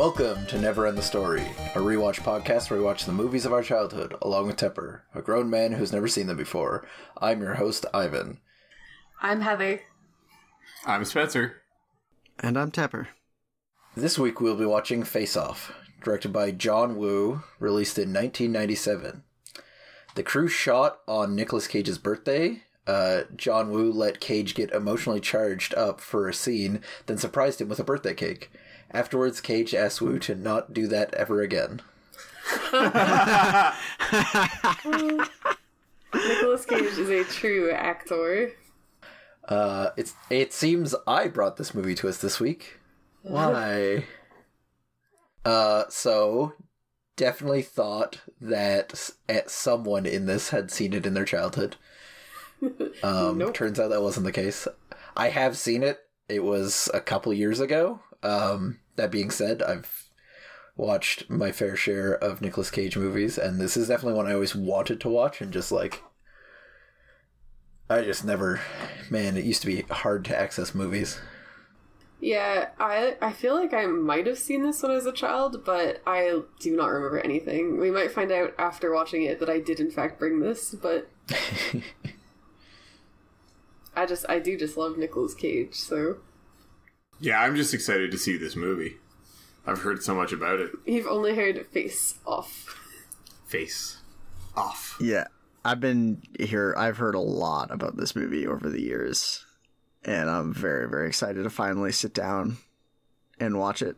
Welcome to Never End the Story, a rewatch podcast where we watch the movies of our childhood, along with Tepper, a grown man who's never seen them before. I'm your host, Ivan. I'm Heather. I'm Spencer. And I'm Tepper. This week we'll be watching Face Off, directed by John Woo, released in 1997. The crew shot on Nicolas Cage's birthday. Uh, John Woo let Cage get emotionally charged up for a scene, then surprised him with a birthday cake. Afterwards, Cage asked Woo to not do that ever again. Nicolas Cage is a true actor. Uh, it's it seems I brought this movie to us this week. Why? uh, so definitely thought that at someone in this had seen it in their childhood. Um, Nope. turns out that wasn't the case. I have seen it. It was a couple years ago. Um, that being said, I've watched my fair share of Nicolas Cage movies, and this is definitely one I always wanted to watch, and just like I just never, man, it used to be hard to access movies. Yeah, I I feel like I might have seen this when I was a child, but I do not remember anything. We might find out after watching it that I did in fact bring this, but I just I do just love Nicolas Cage, so Yeah, I'm just excited to see this movie. I've heard so much about it. you've only heard face off. Face off. Yeah, I've been here. I've heard a lot about this movie over the years, and I'm very, very excited to finally sit down and watch it.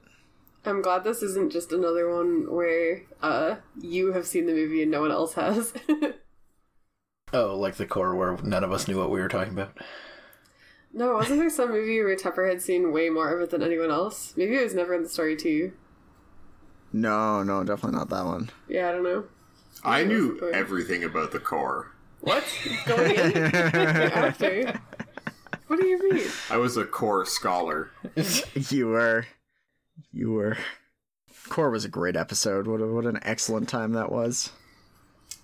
I'm glad this isn't just another one where uh you have seen the movie and no one else has. Oh, like the core where none of us knew what we were talking about. No, wasn't there some movie where Tepper had seen way more of it than anyone else? Maybe it was never in the story too. No, no, definitely not that one. Yeah, I don't know. I knew everything about the core. What? Going in? After? What do you mean? I was a core scholar. you were, you were. Core was a great episode. What a, what an excellent time that was.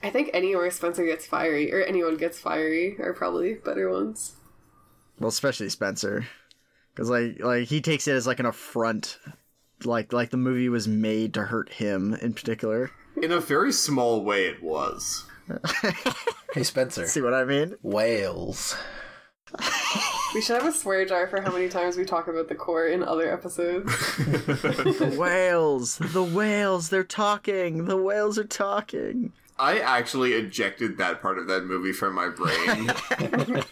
I think anywhere Spencer gets fiery, or anyone gets fiery, are probably better ones. Well, especially Spencer, because like like he takes it as like an affront, like like the movie was made to hurt him in particular. In a very small way, it was. Hey, Spencer. See what I mean? Whales. We should have a swear jar for how many times we talk about the core in other episodes. The whales, the whales, they're talking. The whales are talking. I actually ejected that part of that movie from my brain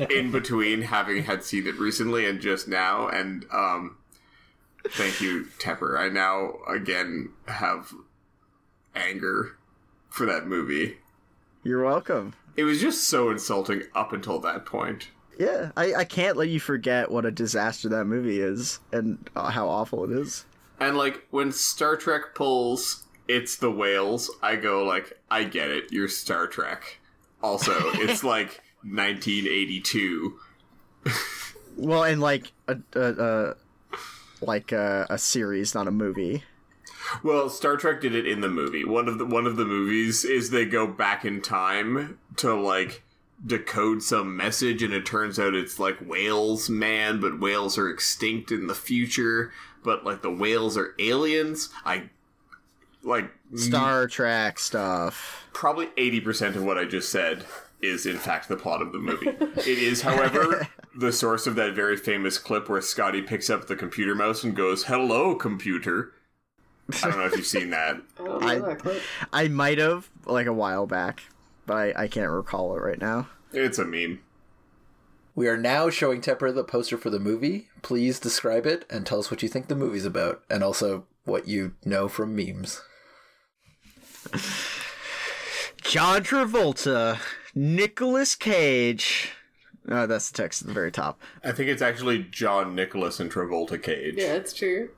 in between having had seen it recently and just now. And um, thank you, Tepper. I now again have anger for that movie. You're welcome. It was just so insulting up until that point. Yeah, I, I can't let you forget what a disaster that movie is and uh, how awful it is. And like when Star Trek pulls it's the whales, I go like, I get it, you're Star Trek. Also, it's like 1982. Well, and like a, a, a like a, a series, not a movie. Well, Star Trek did it in the movie. One of the one of the movies is they go back in time to like decode some message and it turns out it's like whales man, but whales are extinct in the future, but like the whales are aliens. I like Star Trek stuff. probably 80% of what I just said is in fact the plot of the movie. it is, however, the source of that very famous clip where Scotty picks up the computer mouse and goes, "Hello, computer." I don't know if you've seen that. I I- that. I might have like a while back, but I, I can't recall it right now. It's a meme. We are now showing Tepper the poster for the movie. Please describe it and tell us what you think the movie's about, and also what you know from memes. John Travolta, Nicolas Cage. Oh, that's the text at the very top. I think it's actually John Nicolas and Travolta Cage. Yeah, it's true.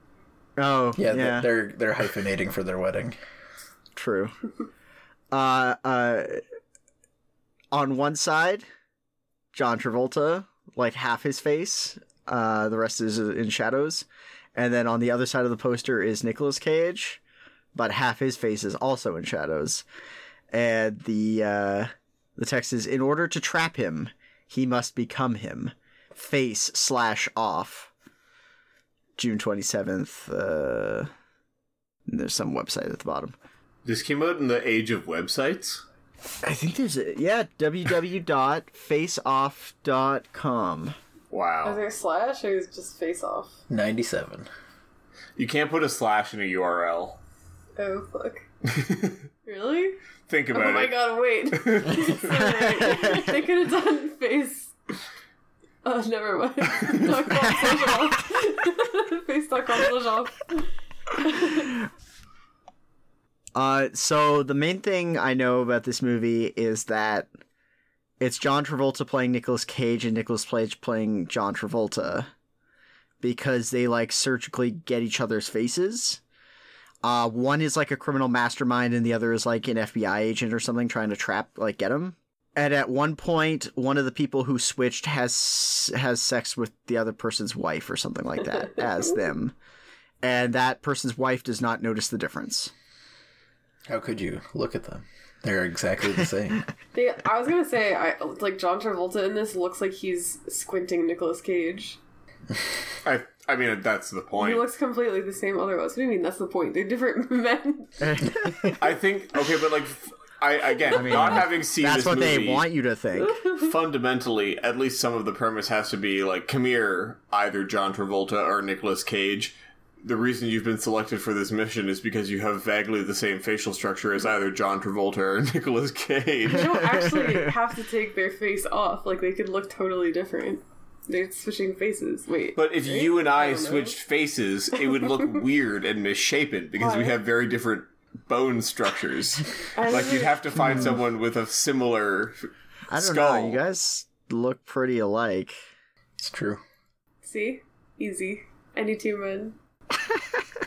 Oh, Yeah, yeah, they're they're hyphenating for their wedding. true. uh, uh, on one side, John Travolta, like half his face. Uh, the rest is in shadows, and then on the other side of the poster is Nicolas Cage, but half his face is also in shadows. And the uh, the text is: "In order to trap him, he must become him." Face slash off. June twenty seventh, uh, And there's some website at the bottom. This came out in the age of websites. I think there's a yeah www.faceoff.com. Wow. Is Wow. there a slash or is it just face off? 97. You can't put a slash in a URL. Oh fuck. really? Think about it. Oh my it. god, wait. they could have done face. Oh, never mind. Dot com slash off. Face.com slash off. Uh, so the main thing I know about this movie is that it's John Travolta playing Nicolas Cage and Nicolas Cage playing John Travolta because they like surgically get each other's faces. Uh, one is like a criminal mastermind and the other is like an FBI agent or something trying to trap like get him. And at one point, one of the people who switched has has sex with the other person's wife or something like that as them, and that person's wife does not notice the difference. How could you? Look at them. They're exactly the same. They, I was gonna say, I like John Travolta in this looks like he's squinting Nicolas Cage. I I mean that's the point. He looks completely the same otherwise. What do you mean? That's the point. They're different men. I think okay, but like I again I mean, not having seen That's this what movie, they want you to think. fundamentally, at least some of the premise has to be like, come here, either John Travolta or Nicolas Cage. The reason you've been selected for this mission is because you have vaguely the same facial structure as either John Travolta or Nicolas Cage. You don't actually have to take their face off. Like they could look totally different. They're switching faces. Wait. But if you and I, don't switched faces, it would look weird and misshapen because we have very different bone structures. Like you'd have to find someone with a similar. I don't Skull. know. You guys look pretty alike. It's true. See? Easy. Any two men.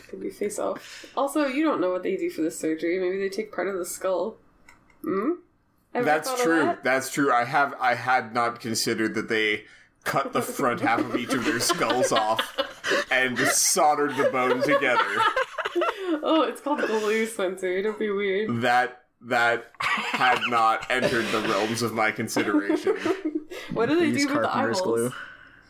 Could be face off. Also, you don't know what they do for the surgery. Maybe they take part of the skull. Hmm? Ever That's true. that? That's true. I have. I had not considered that they cut the front half of each of their skulls off and soldered the bone together. Oh, it's called glue, Spencer. Don't be weird. That that had not entered the realms of my consideration. What do they Use do with the carpenter's eyeballs? glue.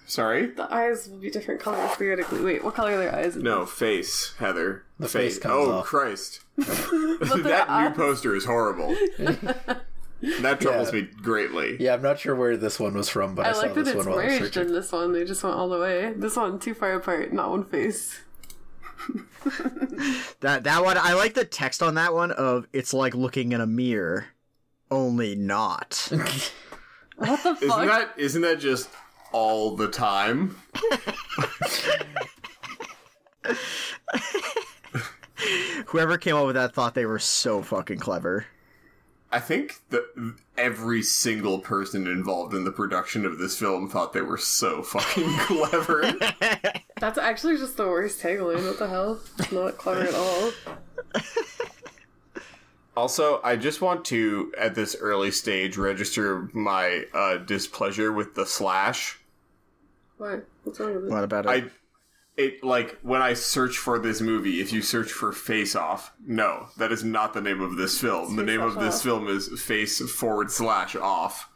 Sorry. The eyes will be different colors theoretically. Wait, what color are their eyes? No face, Heather. The face comes Oh off. Christ! That new eyes- poster is horrible. that troubles Yeah. me greatly. Yeah, I'm not sure where this one was from, but I, I saw like that this it's one was merged in this one. They just went all the way. This one too far apart, not one face. That that one, I like the text on that one of it's like looking in a mirror, only not. What the fuck? Isn't that isn't that just all the time? Whoever came up with that thought they were so fucking clever. I think that every single person involved in the production of this film thought they were so fucking clever. That's actually just the worst tagline. What the hell? It's not clever at all. also, I just want to, at this early stage, register my uh, displeasure with the slash. What? What's wrong with it? What about it? I, it like when I search for this movie, if you search for Face Off, no, that is not the name of this film. the name of this Off. film is Face forward slash Off.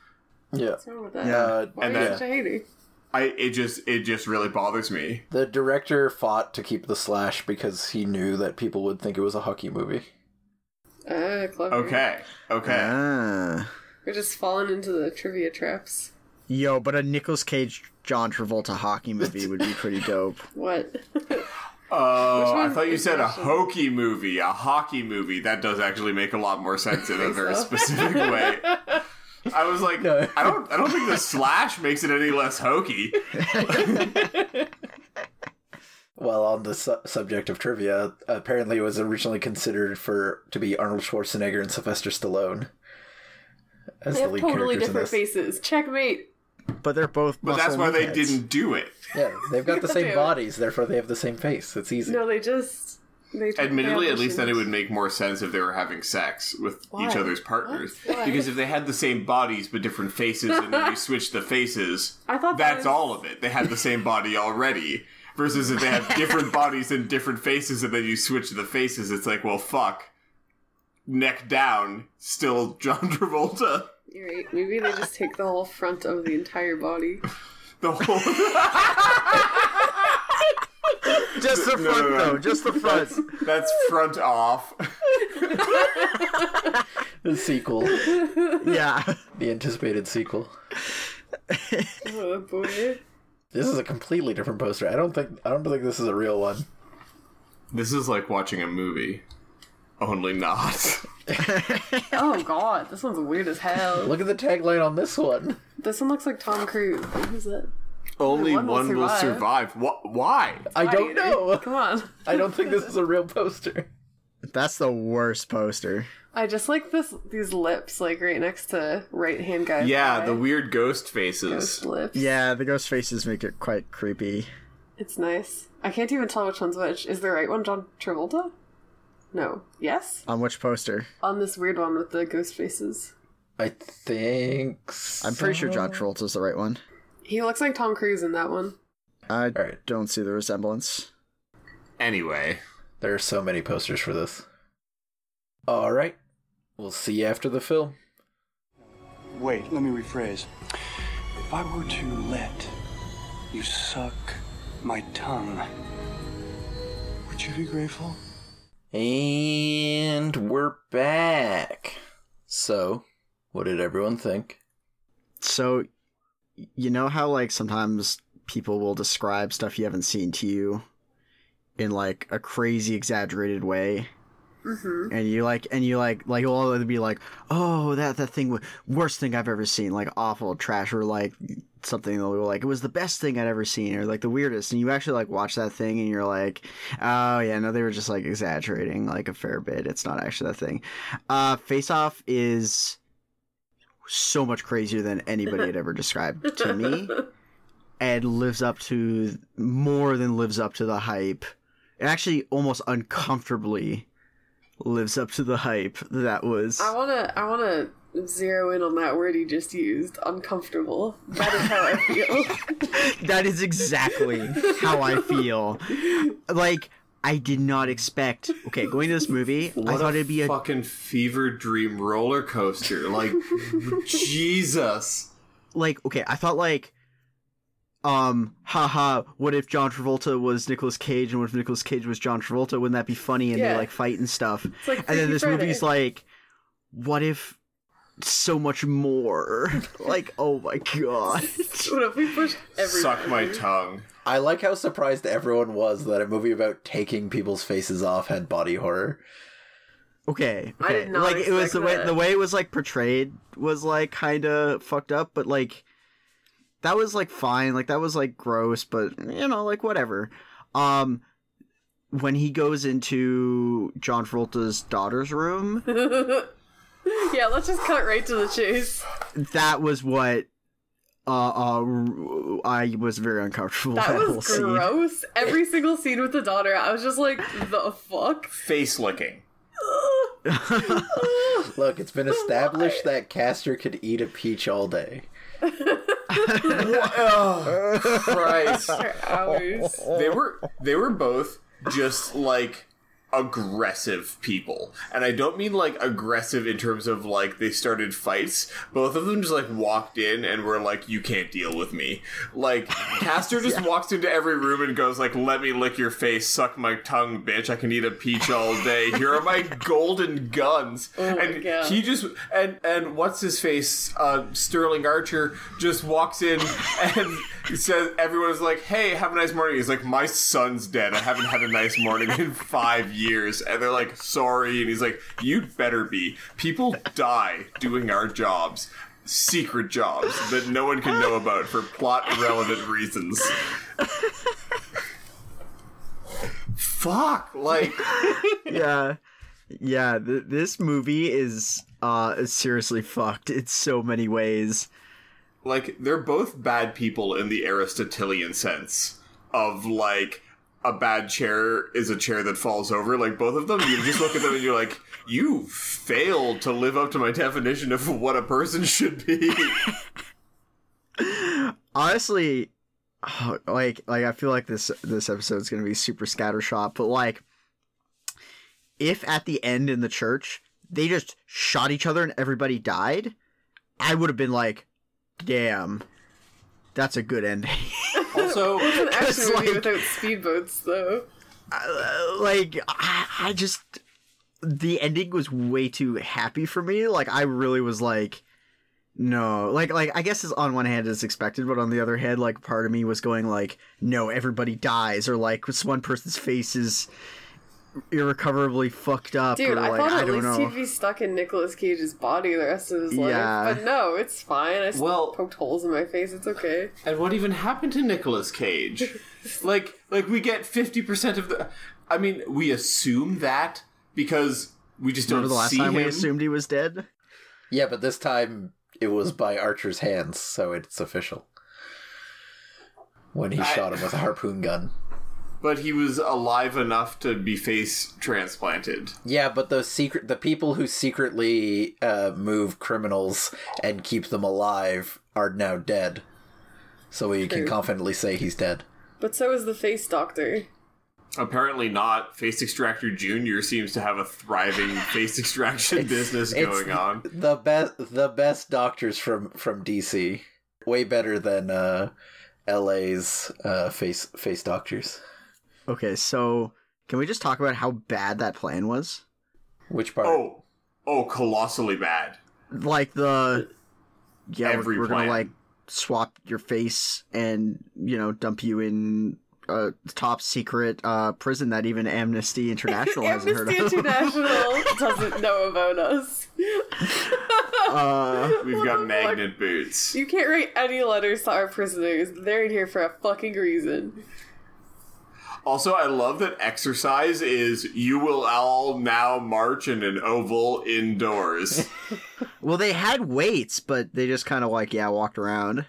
Yeah. What's wrong with that? Uh, Why and are you then- such a? I it just it just really bothers me. the director fought to keep the slash because he knew that people would think it was a hockey movie. Ah, clever. Okay, okay. ah. We're just falling into the trivia traps. Yo, but a Nicolas Cage John Travolta hockey movie would be pretty dope. What? Oh, I thought you said a hokey movie, a hockey movie. That does actually make a lot more sense in a very so? specific way. I was like, No. I don't, I don't think the slash makes it any less hokey. Well, on the su- subject of trivia, apparently it was originally considered for to be Arnold Schwarzenegger and Sylvester Stallone as they the have lead totally characters in different faces. Checkmate. But they're both. But that's muscle why they meatheads. didn't do it. Yeah, they've got the same bodies, therefore they have the same face. It's easy. No, they just. They took- Admittedly, at least then it would make more sense if they were having sex with Why? each other's partners. What? Why? Because if they had the same bodies but different faces and then you switched the faces, I thought that that's was- all of it. They had the same body already. Versus if they have different bodies and different faces and then you switch the faces, it's like, well, fuck. Neck down, still John Travolta. You're right. Maybe they just take the whole front of the entire body. The whole. Just the front no, no. though. Just the front. That's front off. The sequel, yeah. the anticipated sequel. Oh boy. This is a completely different poster. I don't think I don't think this is a real one. This is like watching a movie. Only not. Oh god, this one's weird as hell. Look at the tagline on this one. This one looks like Tom Cruise. Who's it? Only one one, will will survive. survive. Wh- why? I don't Gladiator. know. Come on. I don't think this is a real poster. That's the worst poster. I just like this these lips like right next to right hand guy. Yeah, the weird ghost faces. ghost lips. Yeah, the ghost faces make it quite creepy. It's nice. I can't even tell which one's which. Is the right one John Travolta? No. Yes? On which poster? On this weird one with the ghost faces. I think. I'm pretty sure John so. Travolta's the right one. He looks like Tom Cruise in that one. I Alright. don't see the resemblance. Anyway, There are so many posters for this. All right. We'll see you after the film. Wait, let me rephrase. If I were to let you suck my tongue, would you be grateful? And we're back. So, what did everyone think? So, you know how like sometimes people will describe stuff you haven't seen to you in like a crazy exaggerated way, Mm-hmm. and you like, and you like, like all will either be like, oh, that that thing, wa- worst thing I've ever seen, like awful trash, or like something that like it was the best thing I'd ever seen, or like the weirdest, and you actually like watch that thing, and you're like, oh yeah, no, they were just like exaggerating like a fair bit. It's not actually that thing. Uh, Face Off is so much crazier than anybody had ever described to me and lives up to more than lives up to the hype it actually almost uncomfortably lives up to the hype that was I wanna I wanna zero in on that word he just used. Uncomfortable. That is how I feel. that is exactly how i feel like i did not expect okay going to this movie i thought it'd be a fucking fever dream roller coaster. Like, Jesus. like okay i thought like um haha what if john travolta was Nicolas cage and what if Nicolas cage was john travolta wouldn't that be funny and they like fight and stuff like and then this Friday. movie's like what if so much more like oh my god What if we push everything? Suck my tongue. I like how surprised everyone was that a movie about taking people's faces off had body horror. okay I did not like it was expect the way that. the way it was like portrayed was like kind of fucked up but like that was like fine like that was like gross but you know like whatever um when he goes into John Travolta's daughter's room yeah, let's just cut right to the chase. that was what uh, uh I was very uncomfortable with That that whole was scene. gross. Every single scene with the daughter, I was just like, the fuck? Face looking. Look, it's been established that Castor could eat a peach all day. oh, Christ. They were they were both just like aggressive people. And I don't mean like aggressive in terms of like they started fights. Both of them just like walked in and were like, You can't deal with me. Like Castor just walks into every room and goes like, Let me lick your face, suck my tongue, bitch. I can eat a peach all day. Here are my golden guns. Oh and God. he just and and what's his face? Uh Sterling Archer just walks in and says everyone is like, Hey, have a nice morning. He's like, My son's dead. I haven't had a nice morning in five years. And they're like, Sorry. And he's like, You'd better be. People die doing our jobs. Secret jobs that no one can know about for plot relevant reasons. Fuck. Like yeah yeah th- this movie is uh is seriously fucked in so many ways like they're both bad people in the Aristotelian sense of like a bad chair is a chair that falls over. Like both of them, you just look at them and you're like, you failed to live up to my definition of what a person should be. honestly oh, like like i feel like this this episode is gonna be super scattershot but like if at the end in the church they just shot each other and everybody died i would have been like damn. That's a good ending. Also, Also, It's an action 'Cause, movie without speedboats, though. Uh, like I, I just the ending was way too happy for me. Like i really was like no. Like like i guess it's on one hand it's expected but on the other hand like part of me was going like no everybody dies or like this one person's face is irrecoverably fucked up Dude, or I like thought i at don't least know he'd be stuck in Nicolas Cage's body the rest of his life. Yeah. But no, it's fine. I Well- well, poked holes in my face. It's okay. and what even happened to Nicolas Cage? like, like we get fifty percent of the. I mean, we assume that because we just don't remember the last see time him. we assumed he was dead Yeah, but this time it was by Archer's hands, so it's official. When he I- shot him with a harpoon gun. But he was alive enough to be face transplanted. Yeah, but the secret the people who secretly uh, move criminals and keep them alive are now dead. So we can confidently say he's dead. But so is the face doctor. Apparently not. Face Extractor Junior seems to have a thriving face extraction business it's- going on. The best the best doctors from from DC. Way better than uh LA's uh face face doctors. Okay so can we just talk about how bad that plan was Which part? Oh, oh, colossally bad. like the yeah we're- we're, plan. gonna like swap your face and you know dump you in a top secret uh prison that even amnesty international hasn't heard Amnesty of International doesn't know about us. uh We've got the magnet boots. You can't write any letters to our prisoners. They're in here for a fucking reason. Also, I love that exercise is you will all now march in an oval indoors. well they had weights but they just kind of like yeah walked around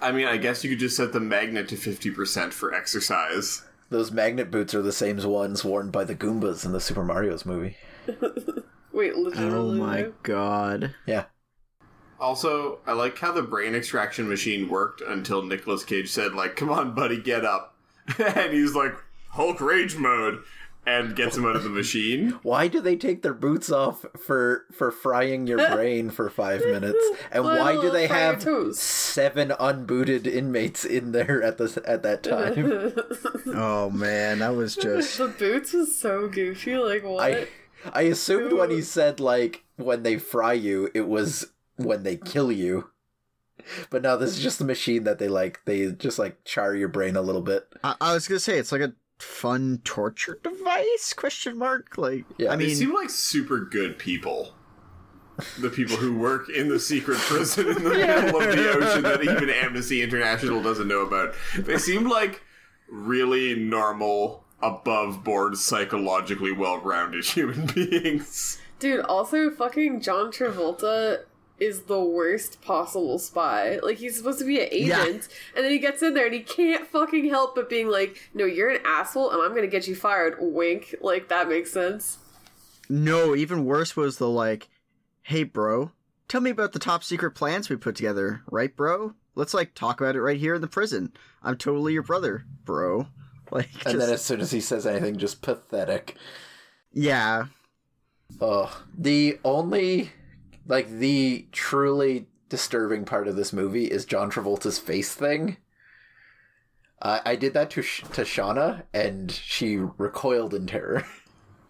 I mean, I guess you could just set the magnet to 50% for exercise. Those magnet boots are the same ones worn by the Goombas in the Super Mario's movie. Wait, literally? oh my god Yeah. Also, I like how the brain extraction machine worked until Nicolas Cage said, like, come on, buddy, get up. and he's like, Hulk rage mode, and gets him out of the machine. Why do they take their boots off for for frying your brain for five minutes? And Well, why do they have toes. seven unbooted inmates in there at the at that time? oh man that was just the boots was so goofy. Like what? I I assumed when he said like when they fry you, it was when they kill you. But no, this is just the machine that they like. They just like char your brain a little bit. I, I was gonna say it's like a fun torture device question mark like Yeah. i mean, They mean seem like super good people. The people who work in the secret prison in the middle of the ocean that even Amnesty International doesn't know about. They seem like really normal, above board, psychologically well rounded human beings. Dude, also fucking John Travolta is the worst possible spy. Like he's supposed to be an Yeah. agent, and then he gets in there and he can't fucking help but being like, "No, you're an asshole, and I'm gonna get you fired." Wink. Like that makes sense. No, even worse was the like, hey, bro, tell me about the top secret plans we put together, right, bro? Let's like talk about it right here in the prison. I'm totally your brother, bro. Like, And then as soon as he says anything, just pathetic. yeah, Oh, the only like the truly disturbing part of this movie is John Travolta's face thing. I I did that to Sh- to Shauna, and she recoiled in terror.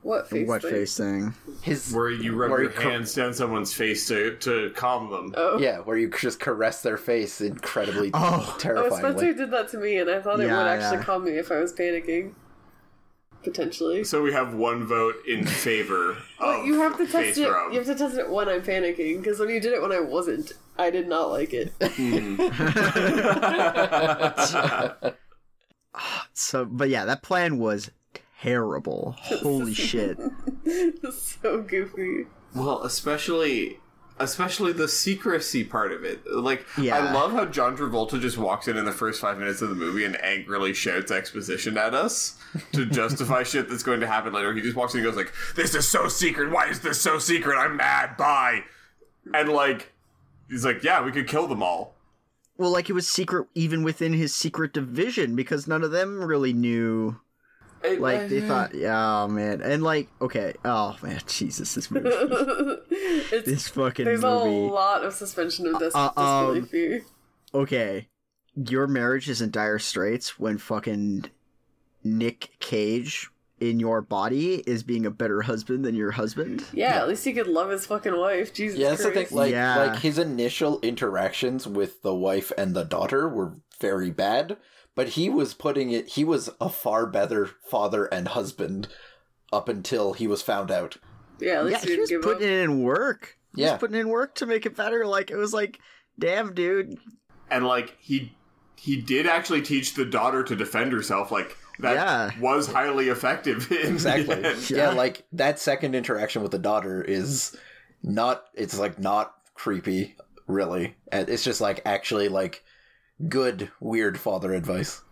What face? what thing? face thing? His Where you rub Where your you cr- hands down someone's face to, to calm them. Oh. yeah, where you just caress their face incredibly Oh. Oh. Spencer did that to me, and I thought it Yeah, would actually yeah. calm me if I was panicking. Potentially. So we have one vote in favor of But you have to test it. rub. You have to test it when I'm panicking, because when you did it when I wasn't, I did not like it. So, but yeah, that plan was terrible. Holy shit. So goofy. Well, especially especially the secrecy part of it. Like Yeah. I love how John Travolta just walks in in the first 5 minutes of the movie and angrily shouts exposition at us to justify shit that's going to happen later. He just walks in and goes like, "This is so secret. Why is this so secret? I'm mad. Bye." And like he's like, "Yeah, we could kill them all." Well, like it was secret even within his secret division because none of them really knew. Like they thought, yeah, oh, man, and like, okay, oh man, Jesus, this movie, it's this fucking there's movie. a lot of suspension of dis- Uh, um, disbelief okay, your marriage is in dire straits when fucking Nick Cage in your body is being a better husband than your husband. Yeah, at least he could love his fucking wife. Jesus Yeah, that's the thing. Like, Yeah. like his initial interactions with the wife and the daughter were very bad, but he was putting it. He was a far better father and husband up until he was found out. yeah, at Yeah, he he was putting up. in work. He Yeah. was putting in work to make it better. Like it was like, damn, dude. and like he he did actually teach the daughter to defend herself like that Yeah. was highly effective in Exactly. yeah, Yeah. like that second interaction with the daughter is not. It's like not creepy, really. And It's just like actually like good weird father advice.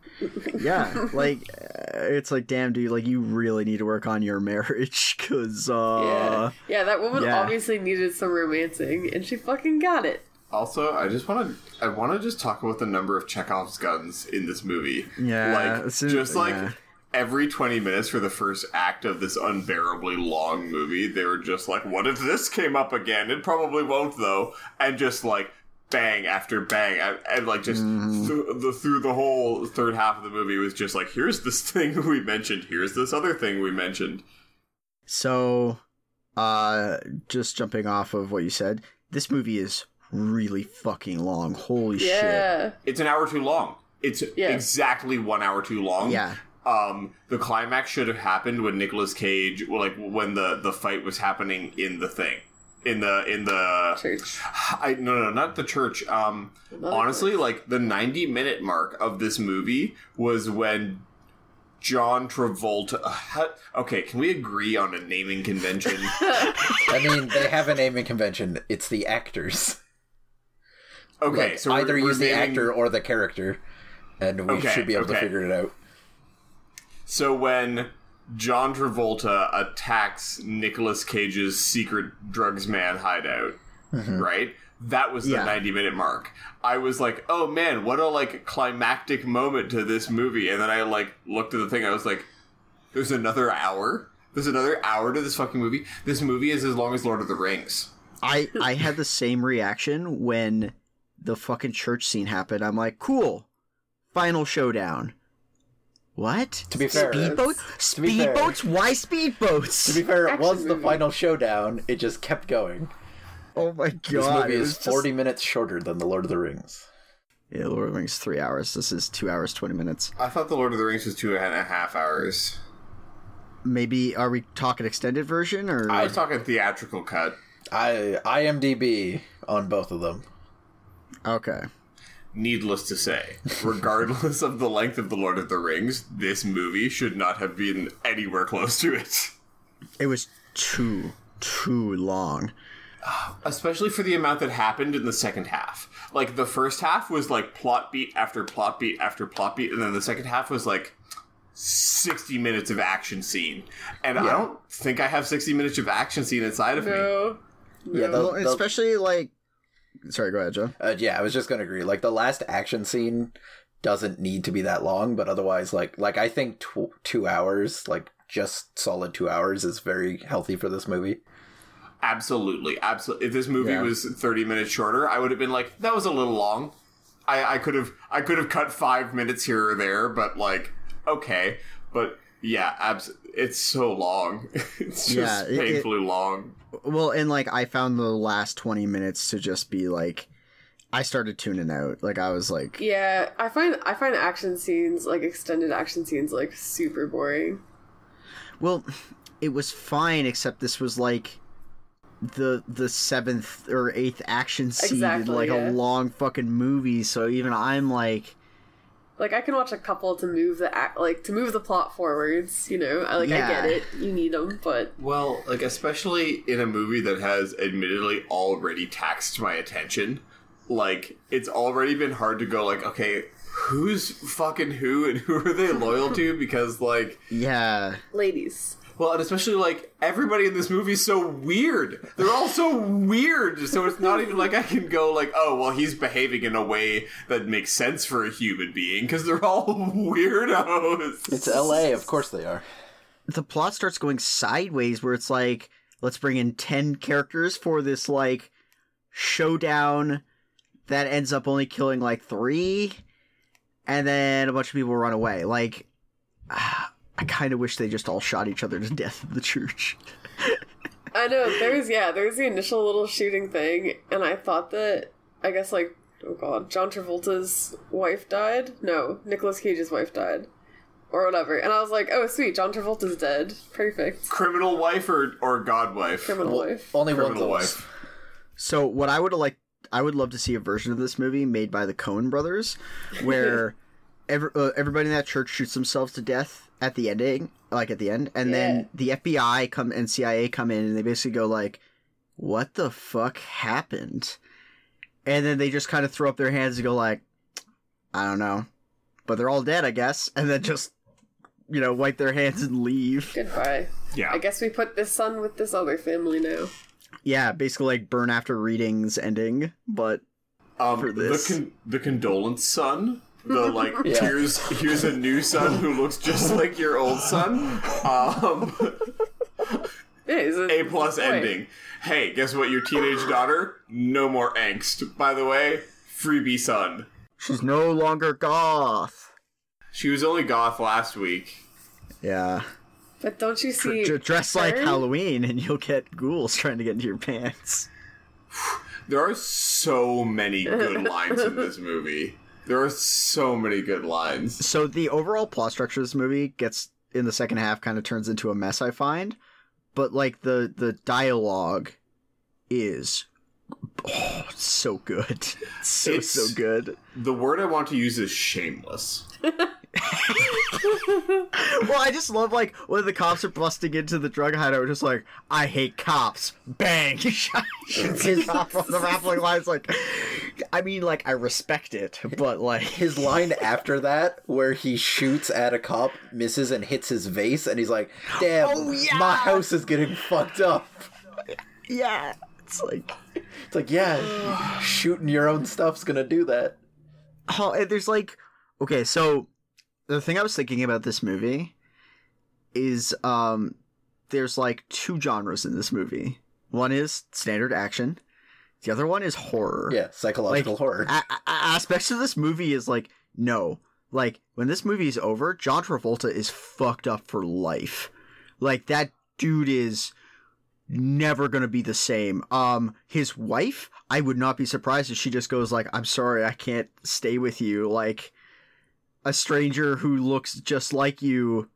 Yeah, like uh, it's like, damn, dude. Like you really need to work on your marriage, cause uh, yeah. yeah, that woman yeah. obviously needed some romancing, and she fucking got it. Also, I just want to I want to just talk about the number of Chekhov's guns in this movie. Yeah, like it's just like yeah. every 20 minutes for the first act of this unbearably long movie, they were just like, "What if this came up again? It probably won't though." And just like bang after bang and, and like just Mm-hmm. through the through the whole third half of the movie was just like, "Here's this thing we mentioned. Here's this other thing we mentioned." So, uh, just jumping off of what you said, this movie is really fucking long. Holy shit. It's an hour too long. It's Yeah. exactly 1 hour too long. Yeah. um the climax should have happened when Nicolas Cage well, like when the the fight was happening in the thing in the in the Church. I no no not the church um Another honestly like the 90 minute mark of this movie was when John Travolta uh, okay can we agree on a naming convention I mean, they have a naming convention. It's the actors. okay Like, so we're- either we're use the naming- actor or the character, and we Okay, should be able to figure it out. So when John Travolta attacks Nicolas Cage's secret drugs man hideout, mm-hmm. right? That was the Yeah. 90 minute mark. I was like, "Oh man, what a like climactic moment to this movie." And then I like looked at the thing. I was like, "There's another hour. There's another hour to this fucking movie. This movie is as long as Lord of the Rings." I I had the same reaction when the fucking church scene happened. I'm like, cool, final showdown. What? To be fair- speedboats? To be fair- Speedboats? Why speedboats? To be fair, it was the final showdown. It just kept going. oh my god! This movie is was just- 40 minutes shorter than The Lord of the Rings. Yeah, Lord of the Rings three hours. This is two hours twenty minutes. I thought the Lord of the Rings was two and a half hours. Maybe are we talking extended version or? I was talking theatrical cut. I IMDb on both of them. okay. Needless to say, regardless of the length of The Lord of the Rings, this movie should not have been anywhere close to it. It was too too long. Especially for the amount that happened in the second half. Like, the first half was like plot beat after plot beat after plot beat, and then the second half was like 60 minutes of action scene. And I don't think I have 60 minutes of action scene inside of me. No. Yeah, the, the- especially like. Sorry, go ahead, Joe. uh, yeah, I was just gonna agree. Like the last action scene doesn't need to be that long, but otherwise, like, like I think tw- two hours, like just solid two hours, is very healthy for this movie. Absolutely, absolutely. If this movie Yeah. was thirty minutes shorter, I would have been like, "That was a little long." I, I could have, I could have cut five minutes here or there, but like, okay. But yeah, abs- it's so long. it's just Yeah, it- it- painfully long. Well, and like I found the last twenty minutes to just be like, I started tuning out. Like I was like, Yeah, I find I find action scenes like extended action scenes like super boring. well, it was fine, except this was like the the seventh or eighth action scene Exactly, like yeah. a long fucking movie. So even I'm like, Like I can watch a couple to move the act, like to move the plot forwards. You know, I like I get it. You need them, but Well, like especially in a movie that has admittedly already taxed my attention, like it's already been hard to go like, okay, who's fucking who and who are they loyal to? Because like, yeah, ladies, well, and especially like everybody in this movie is so weird. They're all so weird. So it's not even like I can go like, oh, well, he's behaving in a way that makes sense for a human being because they're all weirdos. It's L.A., of course they are. the plot starts going sideways where it's like, let's bring in ten characters for this like showdown that ends up only killing like three. and then a bunch of people run away. Like, I kind of wish they just all shot each other to death in the church. I know there's yeah there's the initial little shooting thing, and I thought that I guess like oh god John Travolta's wife died. No, Nicolas Cage's wife died, or whatever. And I was like, oh sweet, John Travolta's dead. Perfect. Criminal wife or or god wife? Criminal wife. Only one Criminal close. wife. So what I would like, I would love to see a version of this movie made by the Coen brothers, where every, uh, everybody in that church shoots themselves to death at the ending, like at the end, and then the FBI come and CIA come in and they basically go like, "What the fuck happened?" And then they just kind of throw up their hands and go like, "I don't know," but they're all dead, I guess, and then just you know wipe their hands and leave. Goodbye. Yeah. I guess we put this son with this other family now. Yeah, basically like burn after readings ending, but um, for this. The con- the condolence son. The like Yeah. here's here's a new son who looks just like your old son. Um, Yeah, he's a plus boy. ending. Hey, guess what? Your teenage daughter, no more angst. By the way, freebie son. she's no longer goth. She was only goth last week. Yeah. But don't you see? Dr- dress like? Halloween and you'll get ghouls trying to get into your pants. There are so many good lines in this movie. There are so many good lines. So the overall plot structure of this movie gets in the second half kind of turns into a mess I find, but like the the dialogue is oh, so good. So It's- so good. The word I want to use is shameless. Well, I just love like when the cops are busting into the drug hideout, just like I hate cops. Bang! He shoots his cop on the rappling lines. Like, I mean, like I respect it, but like His line after that, where he shoots at a cop, misses and hits his vase, and he's like, "Damn, Oh, yeah! my house is getting fucked up." yeah, it's like It's like, yeah, shooting your own stuff's gonna do that. oh, and there's like okay, so the thing I was thinking about this movie is um there's like two genres in this movie. One is standard action. The other one is horror. Yeah, psychological Like, horror. a- a- aspects of this movie is like no like when this movie is over john travolta is fucked up for life like that dude is never gonna be the same um his wife i would not be surprised if she just goes like i'm sorry i can't stay with you like a stranger who looks just like you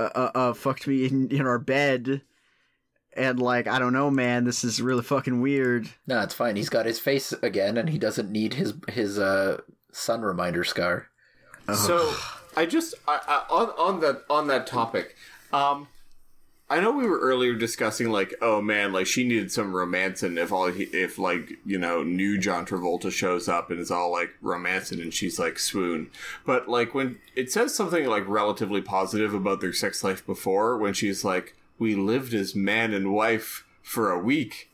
uh, uh, uh fucked me in, in our bed and like i don't know man this is really fucking weird no, it's fine. He's got his face again, and he doesn't need his his uh son reminder scar. So I just I, I, on on that on that topic, um, I know we were earlier discussing like, oh man, like she needed some romance, and if all he, if like you know new John Travolta shows up and is all like romancing, and she's like swoon, but like when it says something like relatively positive about their sex life before, when she's like, we lived as man and wife for a week,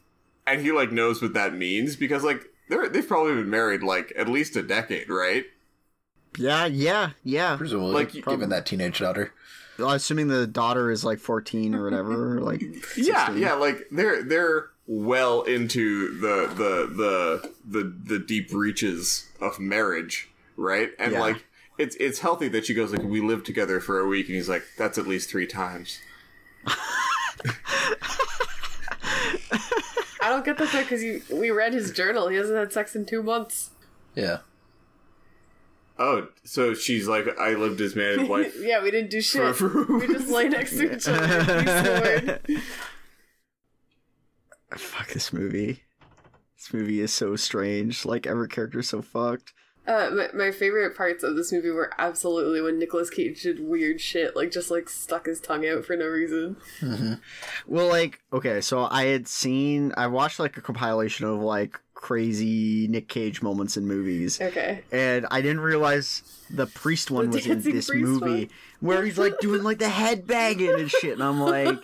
and he like knows what that means because like they're they've probably been married like at least a decade, right? yeah yeah yeah Presumably, Like, you- given that teenage daughter. Well, assuming the daughter is like 14 or whatever, like Yeah, 16. yeah, like they're they're well into the the the the the deep reaches of marriage, right? And Yeah. like it's it's healthy that she goes like we lived together for a week, and he's like that's at least three times. I don't get that though because we read his journal. He hasn't had sex in two months. Yeah, Oh, so she's like I lived as man and wife. yeah, we didn't do shit. For- we just lay next to each other. and we snored. Fuck this movie. This movie is so strange. Like every character is so fucked. Uh, my, my favorite parts of this movie were absolutely when Nicolas Cage did weird shit, like just like stuck his tongue out for no reason. Well, like okay, so I had seen, I watched like a compilation of like crazy Nick Cage moments in movies, Okay. and I didn't realize the priest one The was in this movie one. where he's like doing like the head banging and shit, and I'm like,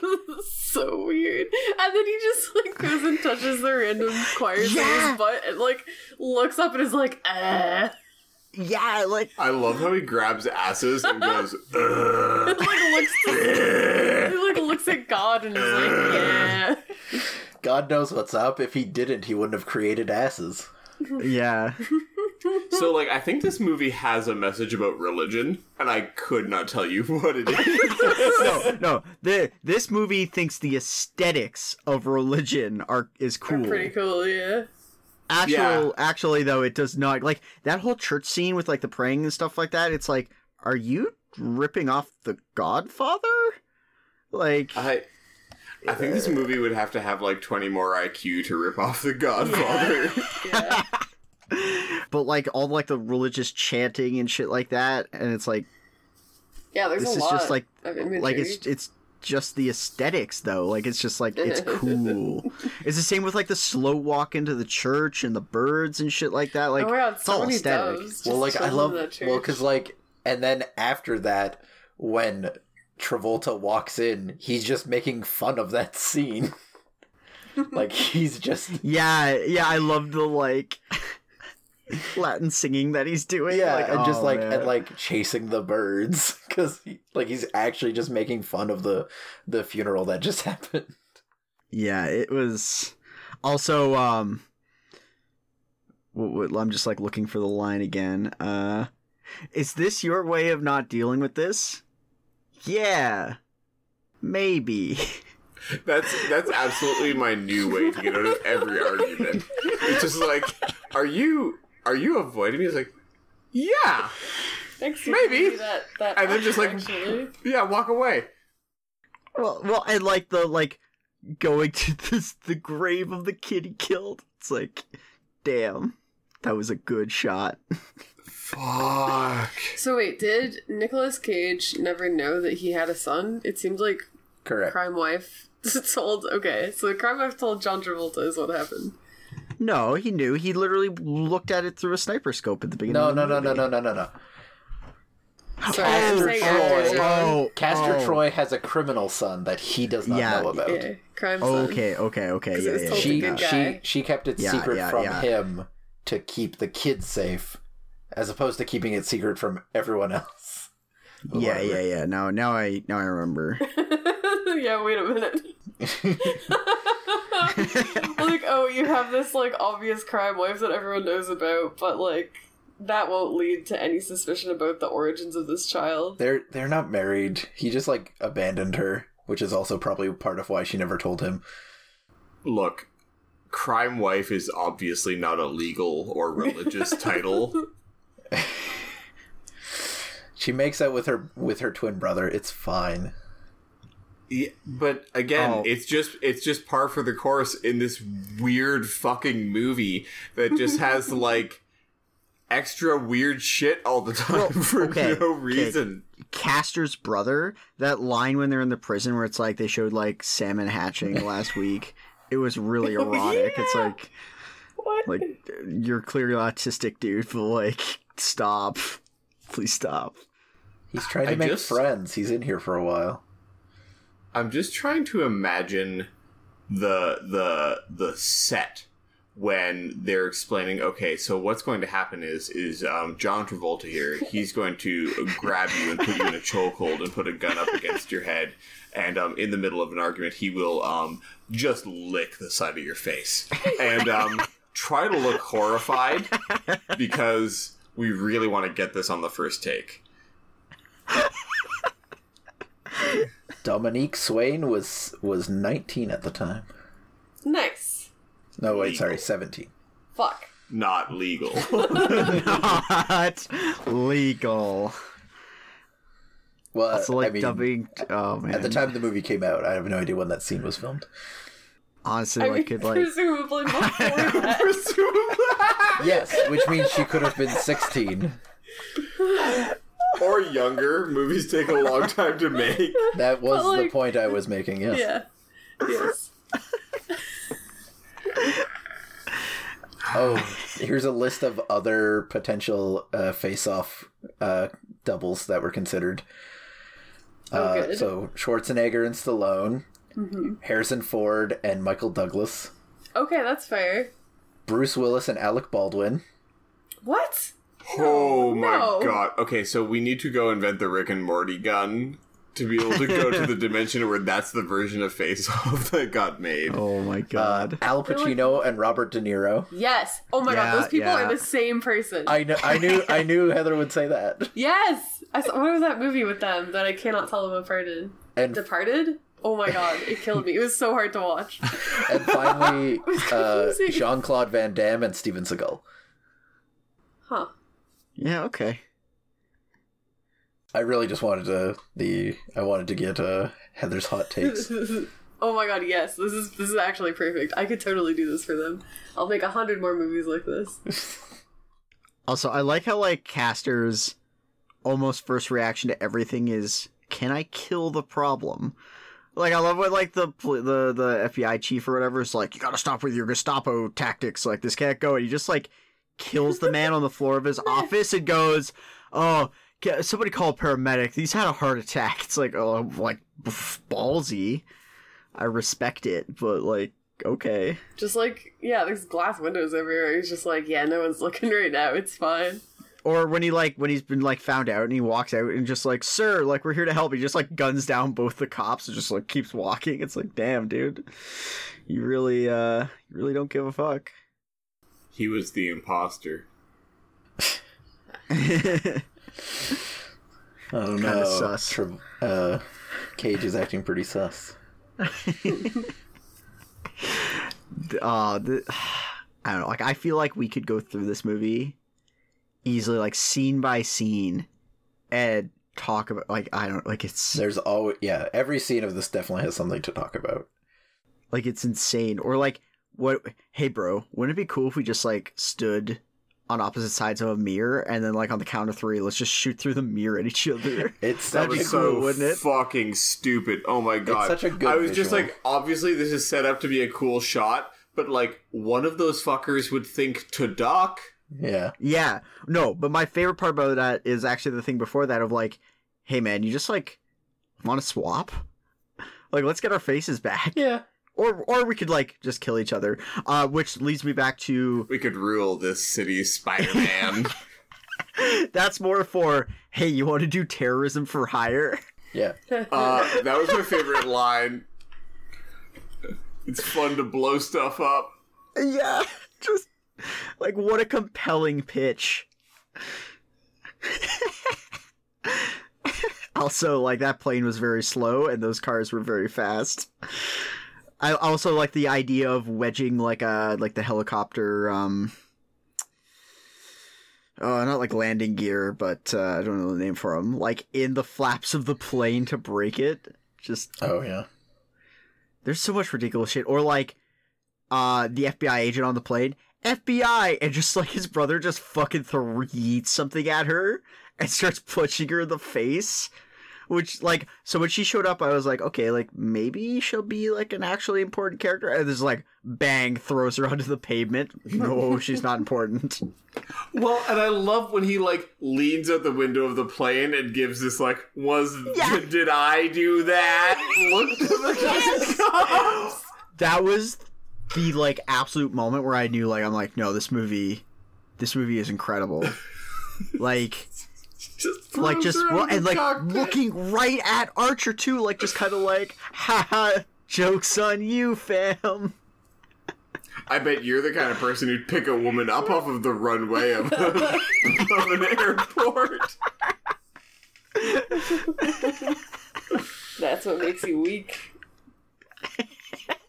so weird. And then he just like goes and touches the random choirs in Yeah. his butt and like looks up and is like, ah. yeah, like I love how he grabs asses and goes. Ugh. like looks to, he like looks at God and is like, yeah. God knows what's up. If he didn't, he wouldn't have created asses. yeah. So, like, I think this movie has a message about religion, and I could not tell you what it is. no, no. The this movie thinks the aesthetics of religion are is cool. Pretty cool, yeah. Actual, Yeah. actually, though, it does not like that whole church scene with like the praying and stuff like that. It's like, are you ripping off the Godfather? Like, I. I think this movie would have to have like 20 more IQ to rip off The Godfather. Yeah. But like all like the religious chanting and shit like that, and it's like Yeah, there's this a is lot just like of like it's it's just the aesthetics though. Like it's just like it's cool. It's the same with like the slow walk into the church and the birds and shit like that. Like oh my god, it's so all many aesthetic. doves. well, like I love that well because like and then after that when Travolta walks in, he's just making fun of that scene. like he's just yeah yeah i love the like latin singing that he's doing yeah, like, and just oh, like man. and like chasing the birds because like he's actually just making fun of the the funeral that just happened. yeah it was also um what, what, i'm just like looking for the line again uh is this your way of not dealing with this yeah maybe That's that's absolutely my new way to get out of every argument. It's just like, are you are you avoiding me? It's like, yeah, Thanks for maybe. giving me That, that And then just, like- actually. yeah, walk away. Well, well, and like the like going to this the grave of the kid he killed. It's like, damn, that was a good shot. Fuck. So wait, did Nicolas Cage never know that he had a son? It seems like Correct. crime wife told. Okay, so the crime wife told John Travolta is what happened. No, he knew. He literally looked at it through a sniper scope at the beginning. No, of the no, no, movie. no, no, no, no, no. Sorry, I'm Castor Troy. Oh, Castor oh. Troy has a criminal son that he does not Yeah. know about. Yeah, crime son. Okay, okay, okay. 'Cause it Yeah, yeah, told yeah. She she she kept it Yeah, secret yeah, from yeah. him to keep the kids safe, as opposed to keeping it secret from everyone else. yeah, yeah, yeah. Now, now I now I remember. yeah, wait a minute. like, oh, you have this like obvious crime wife that everyone knows about, but like that won't lead to any suspicion about the origins of this child. They're they're not married. He just like abandoned her, which is also probably part of why she never told him. Look, crime wife is obviously not a legal or religious title. She makes out with her with her twin brother. It's fine. Yeah, but again, Oh. it's just it's just par for the course in this weird fucking movie that just has like extra weird shit all the time Well, for okay, no okay. reason. Castor's brother. That line when they're in the prison where it's like they showed like salmon hatching last week. It was really erotic. It's like What? like you're clearly autistic, dude. But like, stop, please stop. He's trying to I make just- friends. He's in here for a while. I'm just trying to imagine the the the set when they're explaining okay so what's going to happen is is um, john travolta here he's going to grab you and put you in a chokehold and put a gun up against your head. And um, in the middle of an argument he will um, just lick the side of your face. And um, try to look horrified because we really want to get this on the first take Dominique Swain was was 19 at the time. Nice. No, wait, Legal. sorry, 17. Fuck. not legal Not legal. Well, Also, like I mean, dubbing. Oh man. at the time the movie came out, I have no idea when that scene was filmed. honestly, I like, mean, could like. presumably before that. Yes, which means she could have been 16. or younger. Movies take a long time to make. That was But, the point I was making. Yes. yeah. Yes. Oh, here's a list of other potential uh, face-off uh, doubles that were considered. Oh, Uh, good. so Schwarzenegger and Stallone, Mm-hmm. Harrison Ford and Michael Douglas, Okay, that's fair. Bruce Willis and Alec Baldwin, What? Oh my no. god. Okay, so we need to go invent the Rick and Morty gun to be able to go to the dimension where that's the version of Face Off that got made. Oh my Uh, god. Al Pacino and Robert De Niro. Yes. Oh my Yeah, god, those people yeah. are the same person. I know. I knew. I knew Heather would say that. yes. I saw, what was that movie with them that I cannot tell them apart in? And Departed. Oh my god, it killed me. It was so hard to watch. and finally, uh. Jean Claude Van Damme and Steven Seagal. Huh. Yeah, okay. I really just wanted to the. I wanted to get uh, Heather's hot takes. oh my god, yes. This is this is actually perfect. I could totally do this for them. I'll make a hundred more movies like this. Also, I like how like Castor's almost first reaction to everything is, "Can I kill the problem?" Like I love what like the the the FBI chief or whatever is like, "You got to stop with your Gestapo tactics. Like this can't go." And he just like kills the man on the floor of his office and goes, "Oh." Somebody call a paramedic. He's had a heart attack. It's like, oh, like ballsy. I respect it, but like, okay. Just like, yeah, there's glass windows everywhere. He's just like, yeah, no one's looking right now. It's fine. Or when he like when he's been like found out and he walks out and just like, sir, like we're here to help. He just like guns down both the cops and just like keeps walking. It's like, damn, dude, you really, uh, you really don't give a fuck. He was the imposter. I don't Kinda know. sus. Tra- uh, Cage is acting pretty sus. uh, the, I don't know. Like I feel like we could go through this movie easily, like scene by scene, and talk about like I don't like it's There's always yeah. Every scene of this definitely has something to talk about. like it's insane. Or like what? Hey, bro, wouldn't it be cool if we just like stood on opposite sides of a mirror and then like on the count of three, let's just shoot through the mirror at each other. It's That such was a so cool, wouldn't it? fucking stupid. Oh my god. such a good I was just like, obviously this is set up to be a cool shot, but like one of those fuckers would think to duck. yeah. Yeah, no, but my favorite part about that is actually the thing before that of like, hey man, you just like want to swap? Like, let's get our faces back, Yeah. Or or we could like just kill each other. Uh, which leads me back to We could rule this city, Spider-Man. that's more for hey, you want to do terrorism for hire? Yeah. uh, that was my favorite line. It's fun to blow stuff up. yeah, just like what a compelling pitch. also, like that plane was very slow and those cars were very fast. I also like the idea of wedging like a like the helicopter um uh not like landing gear, but uh, I don't know the name for them. Like in the flaps of the plane to break it. Just Oh yeah. there's so much ridiculous shit. Or like uh the FBI agent on the plane, FBI, and just like his brother just fucking threats something at her and starts punching her in the face. Which like so when she showed up, I was like, okay, like maybe she'll be like an actually important character. And there's like bang throws her onto the pavement. No, she's not important. Well, and I love when he like leans out the window of the plane and gives this like, "Was Yeah. did I do that?" Look to the cops. That was the like absolute moment where I knew like I'm like, no, this movie, this movie is incredible. like. Just like just well, and like cockpit. looking right at Archer too, like just kind of like, haha, jokes on you, fam. I bet you're the kind of person who'd pick a woman up off of the runway of, of an airport. That's what makes you weak.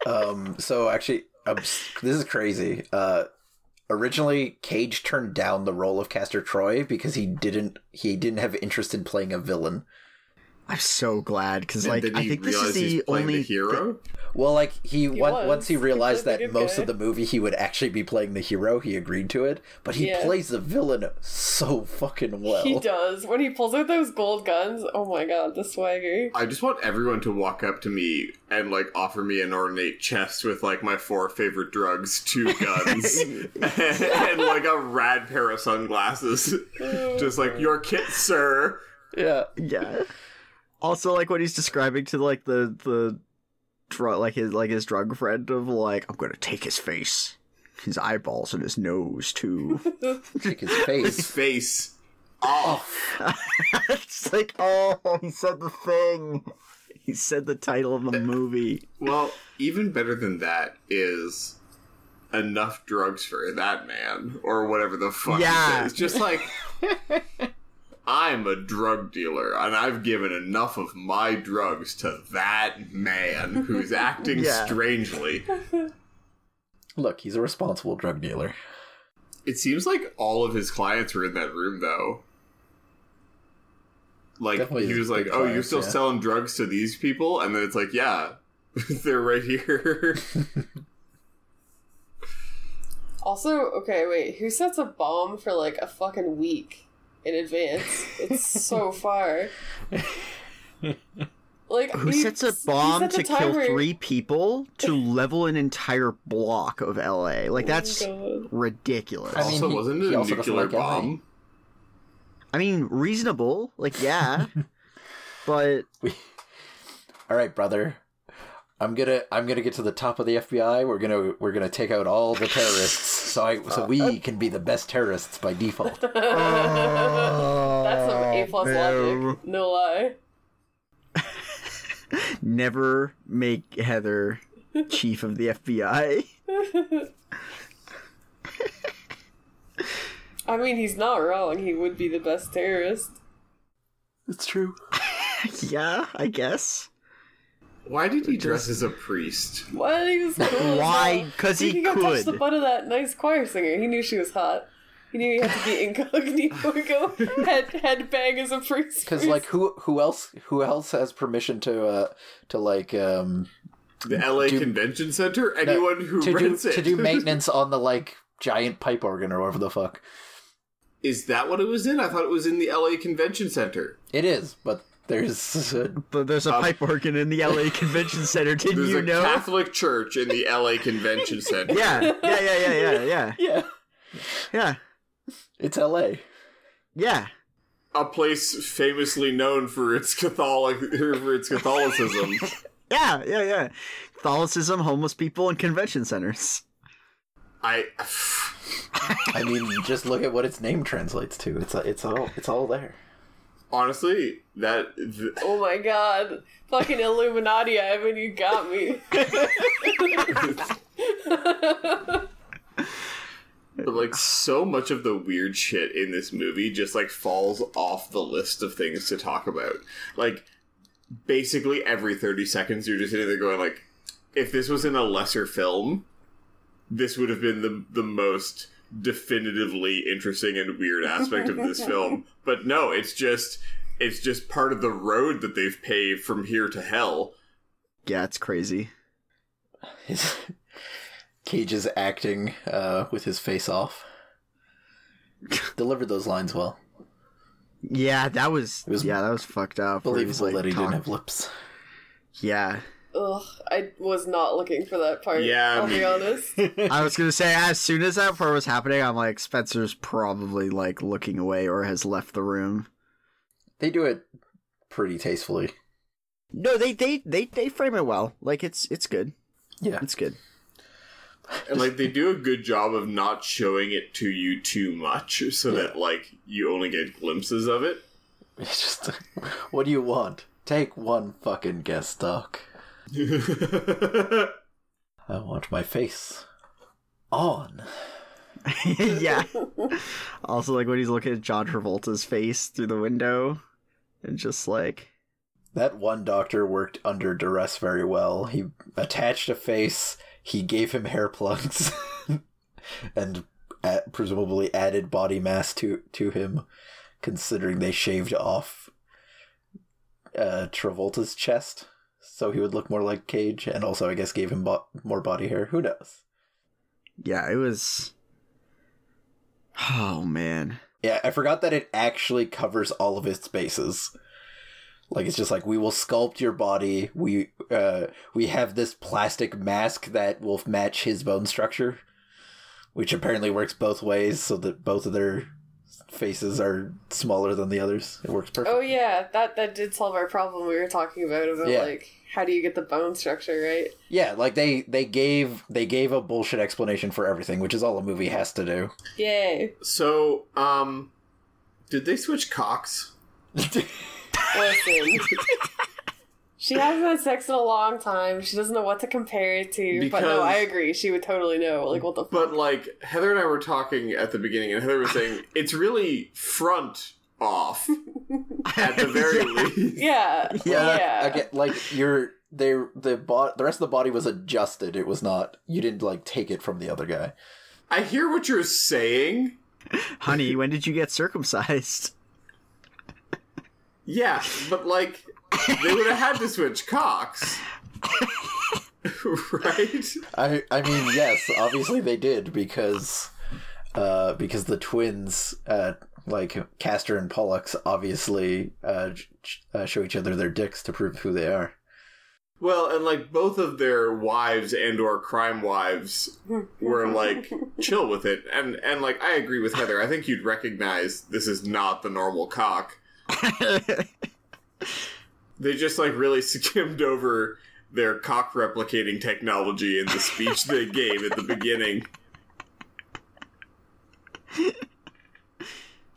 Um. So actually, um, this is crazy. Uh, originally, Cage turned down the role of Castor Troy because he didn't he didn't have interest in playing a villain. I'm so glad because And like then I think this is the only the hero. Well, like he, He on- was. once he He realized played that most guy. of the movie he would actually be playing the hero, he agreed to it. But he Yeah. plays the villain so fucking well. He does. When he pulls out those gold guns, oh my god, the swagger. I just want everyone to walk up to me and like offer me an ornate chest with like my four favorite drugs, two guns, and like a rad pair of sunglasses. Oh just like your kit, sir. Yeah. yeah. Also, like when he's describing to like the the drug like his like his drug friend of like I'm gonna take his face, his eyeballs, and his nose too. Take his His face. face. Oh. off. it's like, oh, he said the thing. He said the title of the movie. Well, even better than that is enough drugs for that man, or whatever the fuck. Yeah. it's just like I'm a drug dealer, and I've given enough of my drugs to that man who's acting Yeah. strangely. Look, he's a responsible drug dealer. It seems like all of his clients were in that room, though. Like Definitely he was like, big "Oh, you're still yeah. selling drugs to these people," and then it's like, "Yeah, they're right here." Also, okay, wait, who sets a bomb for like a fucking week in advance? It's so far. Like Who he- sets a bomb set to kill timer- three people to level an entire block of LA? Like, that's Oh ridiculous. I mean, also, he- wasn't it a also doesn't nuclear like LA. bomb? I mean, reasonable. Like, yeah. but All right, brother. I'm gonna I'm gonna get to the top of the FBI. We're gonna we're gonna take out all the terrorists, so I so we uh, can be the best terrorists by default. That's some oh, A plus no. logic. No lie. never make Heather chief of the FBI. I mean, he's not wrong. He would be the best terrorist. It's true. yeah, I guess. Why did he dress as a priest? What? He was cool. Why? Because he could touch could. the butt of that nice choir singer. He knew she was hot. He knew he had to be incognito and go head head bang as a priest. Because like who who else who else has permission to uh to like um The LA Do- Convention Center? Anyone who to do rents it. to do maintenance on the like giant pipe organ or whatever the fuck Is that what it was in? I thought it was in the LA Convention Center. it is. But there's But there's a um, pipe organ in the LA Convention Center. Didn't you know? There's a know? Catholic church in the LA Convention Center. Yeah, yeah, yeah, yeah, yeah, yeah, yeah, yeah, it's L.A. yeah. A place famously known for its Catholic for its Catholicism. Yeah, yeah, yeah. Catholicism, homeless people, and convention centers. I I mean, just look at what its name translates to. It's it's all it's all there. Honestly that th- Oh my god. Fucking Illuminati, Ivan, you got me. but like so much of the weird shit in this movie just like falls off the list of things to talk about. Like basically every 30 seconds you're just sitting there going like if this was in a lesser film this would have been the the most definitively interesting and weird aspect of this film. But no, it's just it's just part of the road that they've paved from here to hell. Yeah, it's crazy. His Cage is acting uh, with his face off. Delivered those lines well. Yeah, that was, was yeah, that was fucked up. where he was, Believable that he talk- didn't have lips. Yeah, Ugh, I was not looking for that part. Yeah, I'll me- be honest. I was gonna say as soon as that part was happening, I'm like, Spencer's probably like looking away or has left the room. They do it pretty tastefully. No, they they they they frame it well. Like it's it's good. Yeah. It's good. And like they do a good job of not showing it to you too much so that like you only get glimpses of it. It's just, what do you want? Take one fucking guest doc. I want my face on. yeah. also, like when he's looking at John Travolta's face through the window, and just like, That one doctor worked under duress very well. He attached a face, he gave him hair plugs, and a presumably added body mass to, to him, considering they shaved off uh, Travolta's chest so he would look more like Cage, and also, I guess, gave him bo- more body hair. Who knows? yeah, it was. Oh man. Yeah, I forgot that it actually covers all of its bases. Like it's just like we will sculpt your body. We uh we have this plastic mask that will match his bone structure, which apparently works both ways so that both of their faces are smaller than the others. It works perfect. oh yeah, that that did solve our problem we were talking about about Yeah. like how do you get the bone structure right? Yeah, like they they gave they gave a bullshit explanation for everything, which is all a movie has to do. Yay. So, um Did they switch cocks? Listen. She hasn't had sex in a long time. She doesn't know what to compare it to. but no, I agree. She would totally know. Like, what the fuck? But like Heather and I were talking at the beginning, and Heather was saying it's really front off at the very least. Yeah. Yeah, Yeah. I like you're they the bo- the rest of the body was adjusted. It was not you didn't like take it from the other guy. I hear what you're saying. Honey, when did you get circumcised? Yeah, but like they would have had to switch cocks. right? I I mean yes, obviously they did because uh because the twins uh like Castor and Pollux obviously uh, uh show each other their dicks to prove who they are. Well, and like both of their wives and or crime wives were like chill with it. And and like I agree with Heather. I think you'd recognize this is not the normal cock. They just like really skimmed over their cock replicating technology in the speech they gave at the beginning.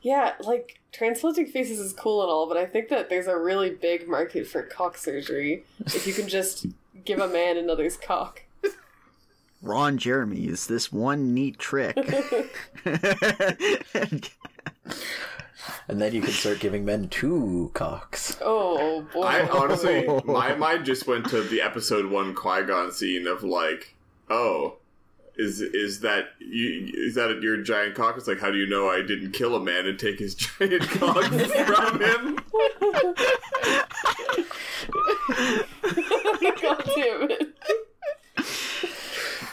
Yeah, like transplanting faces is cool and all, but I think that there's a really big market for cock surgery if you can just give a man another's cock. Ron Jeremy is this one neat trick. And then you can start giving men two cocks. Oh boy. I honestly, my mind just went to the episode one Qui Gon scene of like, oh, is is that you? Is that your giant cock? It's like, how do you know I didn't kill a man and take his giant cock from him? God damn it.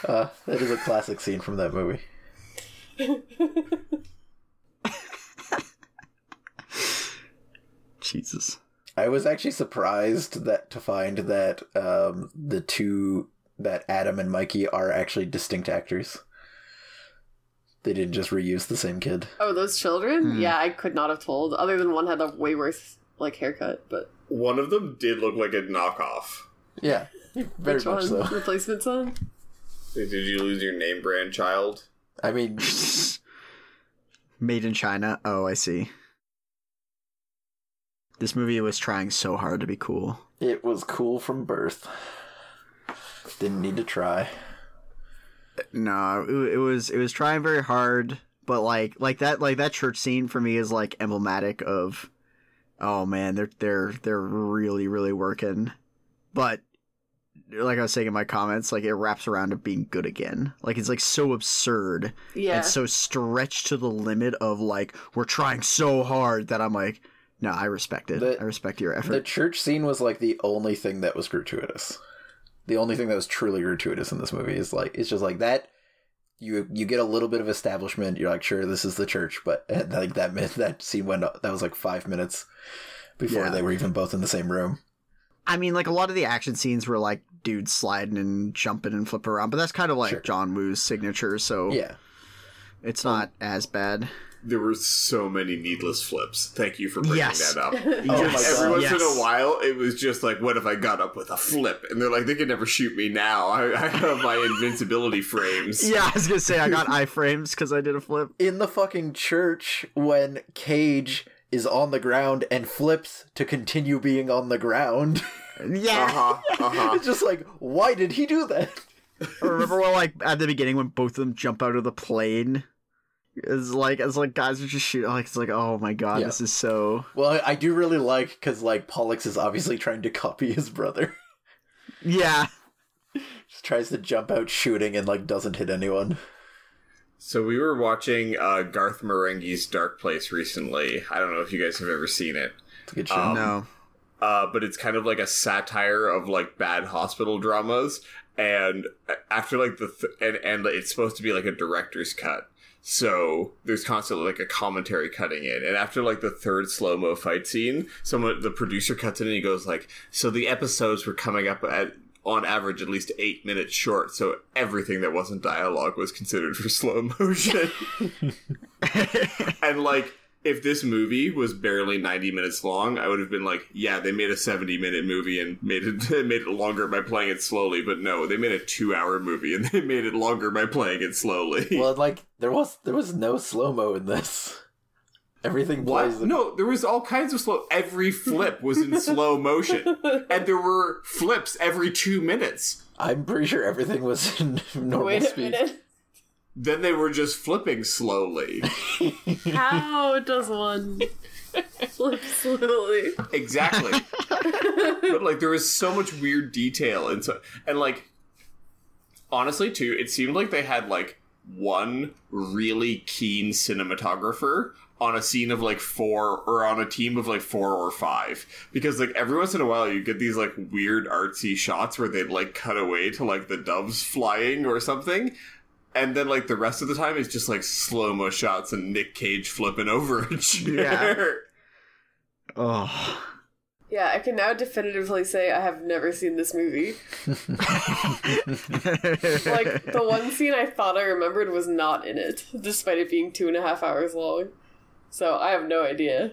Uh, that is a classic scene from that movie. Jesus. I was actually surprised that to find that um, the two that Adam and Mikey are actually distinct actors. They didn't just reuse the same kid. Oh, those children? Yeah, I could not have told. Other than one had a way worse like haircut, but One of them did look like a knockoff. Yeah, very which much one? so. Replacement son? Did you lose your name brand child? I mean, Made in China. Oh, I see. This movie was trying so hard to be cool. it was cool from birth. Didn't need to try. No, it, it was it was trying very hard, but like like that like that church scene for me is like emblematic of oh man, they're they're they're really really working. But like I was saying in my comments, like it wraps around to being good again. Like it's like so absurd Yeah. and so stretched to the limit of like we're trying so hard that I'm like, no, I respect it. The- I respect your effort. The church scene was like the only thing that was gratuitous. The only thing that was truly gratuitous in this movie is like it's just like that. You you get a little bit of establishment. You're like, sure, this is the church, but like that that scene went that was like five minutes before Yeah. they were even both in the same room. I mean, like a lot of the action scenes were like dudes sliding and jumping and flipping around, but that's kind of like Sure. John Woo's signature, so Yeah, it's not as bad. There were so many needless flips. Thank you for bringing Yes. that up. Oh my God. Every once in a while, it was just like, what if I got up with a flip? And they're like, they can never shoot me now. I, I have my invincibility frames. Yeah, I was gonna say I got iframes because I did a flip. in the fucking church when Cage is on the ground and flips to continue being on the ground. Yeah, Uh huh. Uh huh. it's just like, why did he do that? remember when like at the beginning when both of them jump out of the plane? It's like it's like guys are just shooting. Like it's like oh my god, Yeah. this is so Well, I, I do really like because like Pollux is obviously trying to copy his brother. yeah. Just tries to jump out shooting and like doesn't hit anyone. So we were watching uh, Garth Marenghi's Dark Place recently. I don't know if you guys have ever seen it. It's a good show. Um, no, uh, but it's kind of like a satire of like bad hospital dramas. And after like the th- and and it's supposed to be like a director's cut, so there's constantly like a commentary cutting in. And after like the third slow mo fight scene, someone the producer cuts in and he goes like, "So the episodes were coming up at." On average, at least eight minutes short, so everything that wasn't dialogue was considered for slow motion. and like, if this movie was barely 90 minutes long, I would have been like, yeah, they made a 70 minute movie and made it made it longer by playing it slowly. But no, they made a two hour movie and they made it longer by playing it slowly. Well, like there was there was no slow mo in this. Everything What? plays. No, there was all kinds of slow. Every flip was in slow motion, and there were flips every two minutes. I'm pretty sure everything was in normal Wait a speed. minute. Then they were just flipping slowly. How does one flip slowly? Exactly. but like there was so much weird detail and so and like honestly too, it seemed like they had like one really keen cinematographer on a scene of like four or on a team of like four or five because like every once in a while you get these like weird artsy shots where they'd like cut away to like the doves flying or something and then like the rest of the time it's just like slow mo shots and Nick Cage flipping over a chair. Oh. Yeah, I can now definitively say I have never seen this movie. Like, the one scene I thought I remembered was not in it, despite it being two and a half hours long. So I have no idea.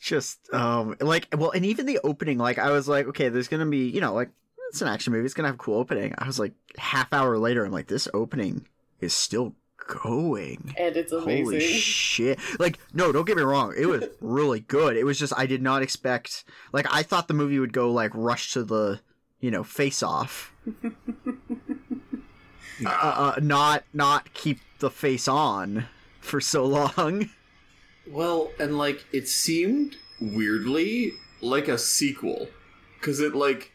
just um like well and even the opening like i was like okay there's gonna be you know like it's an action movie it's gonna have a cool opening. I was like half hour later i'm like this opening is still going. And it's amazing. holy shit. Like no don't get me wrong it was really good. It was just i did not expect like i thought the movie would go like rush to the you know face off uh, uh, not not keep the face on for so long. Well, and like it seemed weirdly like a sequel because it like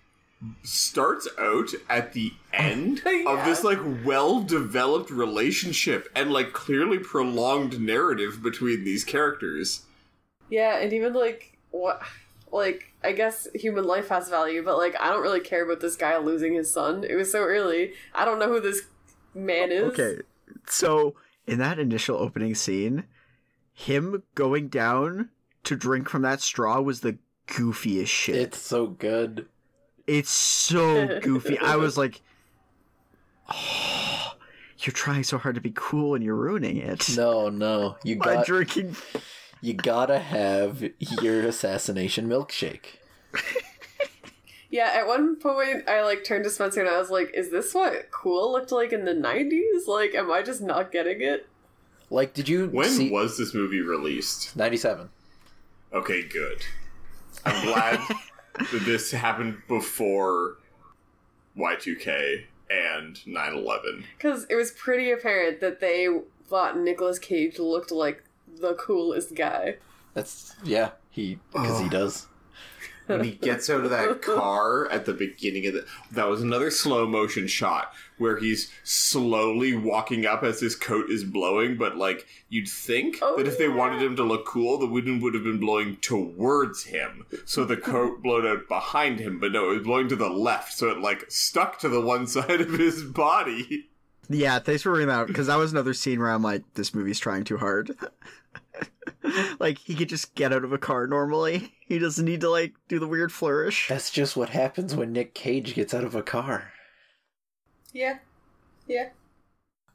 starts out at the end of this like well-developed relationship and like clearly prolonged narrative between these characters. Yeah, and even like what like I guess human life has value, but like I don't really care about this guy losing his son. It was so early. I don't know who this man is. Okay, so in that initial opening scene, him going down to drink from that straw was the goofiest shit. It's so good. It's so goofy. I was like, oh, you're trying so hard to be cool and you're ruining it No, no, you got drinking. you gotta have your assassination milkshake. Yeah, at one point I like turned to Spencer and I was like, "Is this what cool looked like in the '90s? Like, am I just not getting it?" Like, did you When see was this movie released? ninety-seven? Okay, good. I'm glad that this happened before Y2K and 9/11. Because it was pretty apparent that they thought Nicolas Cage looked like the coolest guy. That's yeah, he because he does. when he gets out of that car at the beginning of the that was another slow motion shot where he's slowly walking up as his coat is blowing but like you'd think Oh, that if they yeah. wanted him to look cool the wind would have been blowing towards him so the coat blowed out behind him but no it was blowing to the left so it like stuck to the one side of his body Yeah, thanks for bringing that up because that was another scene where I'm like, this movie's trying too hard. like he could just get out of a car normally. He doesn't need to like do the weird flourish. That's just what happens when Nick Cage gets out of a car. Yeah, yeah.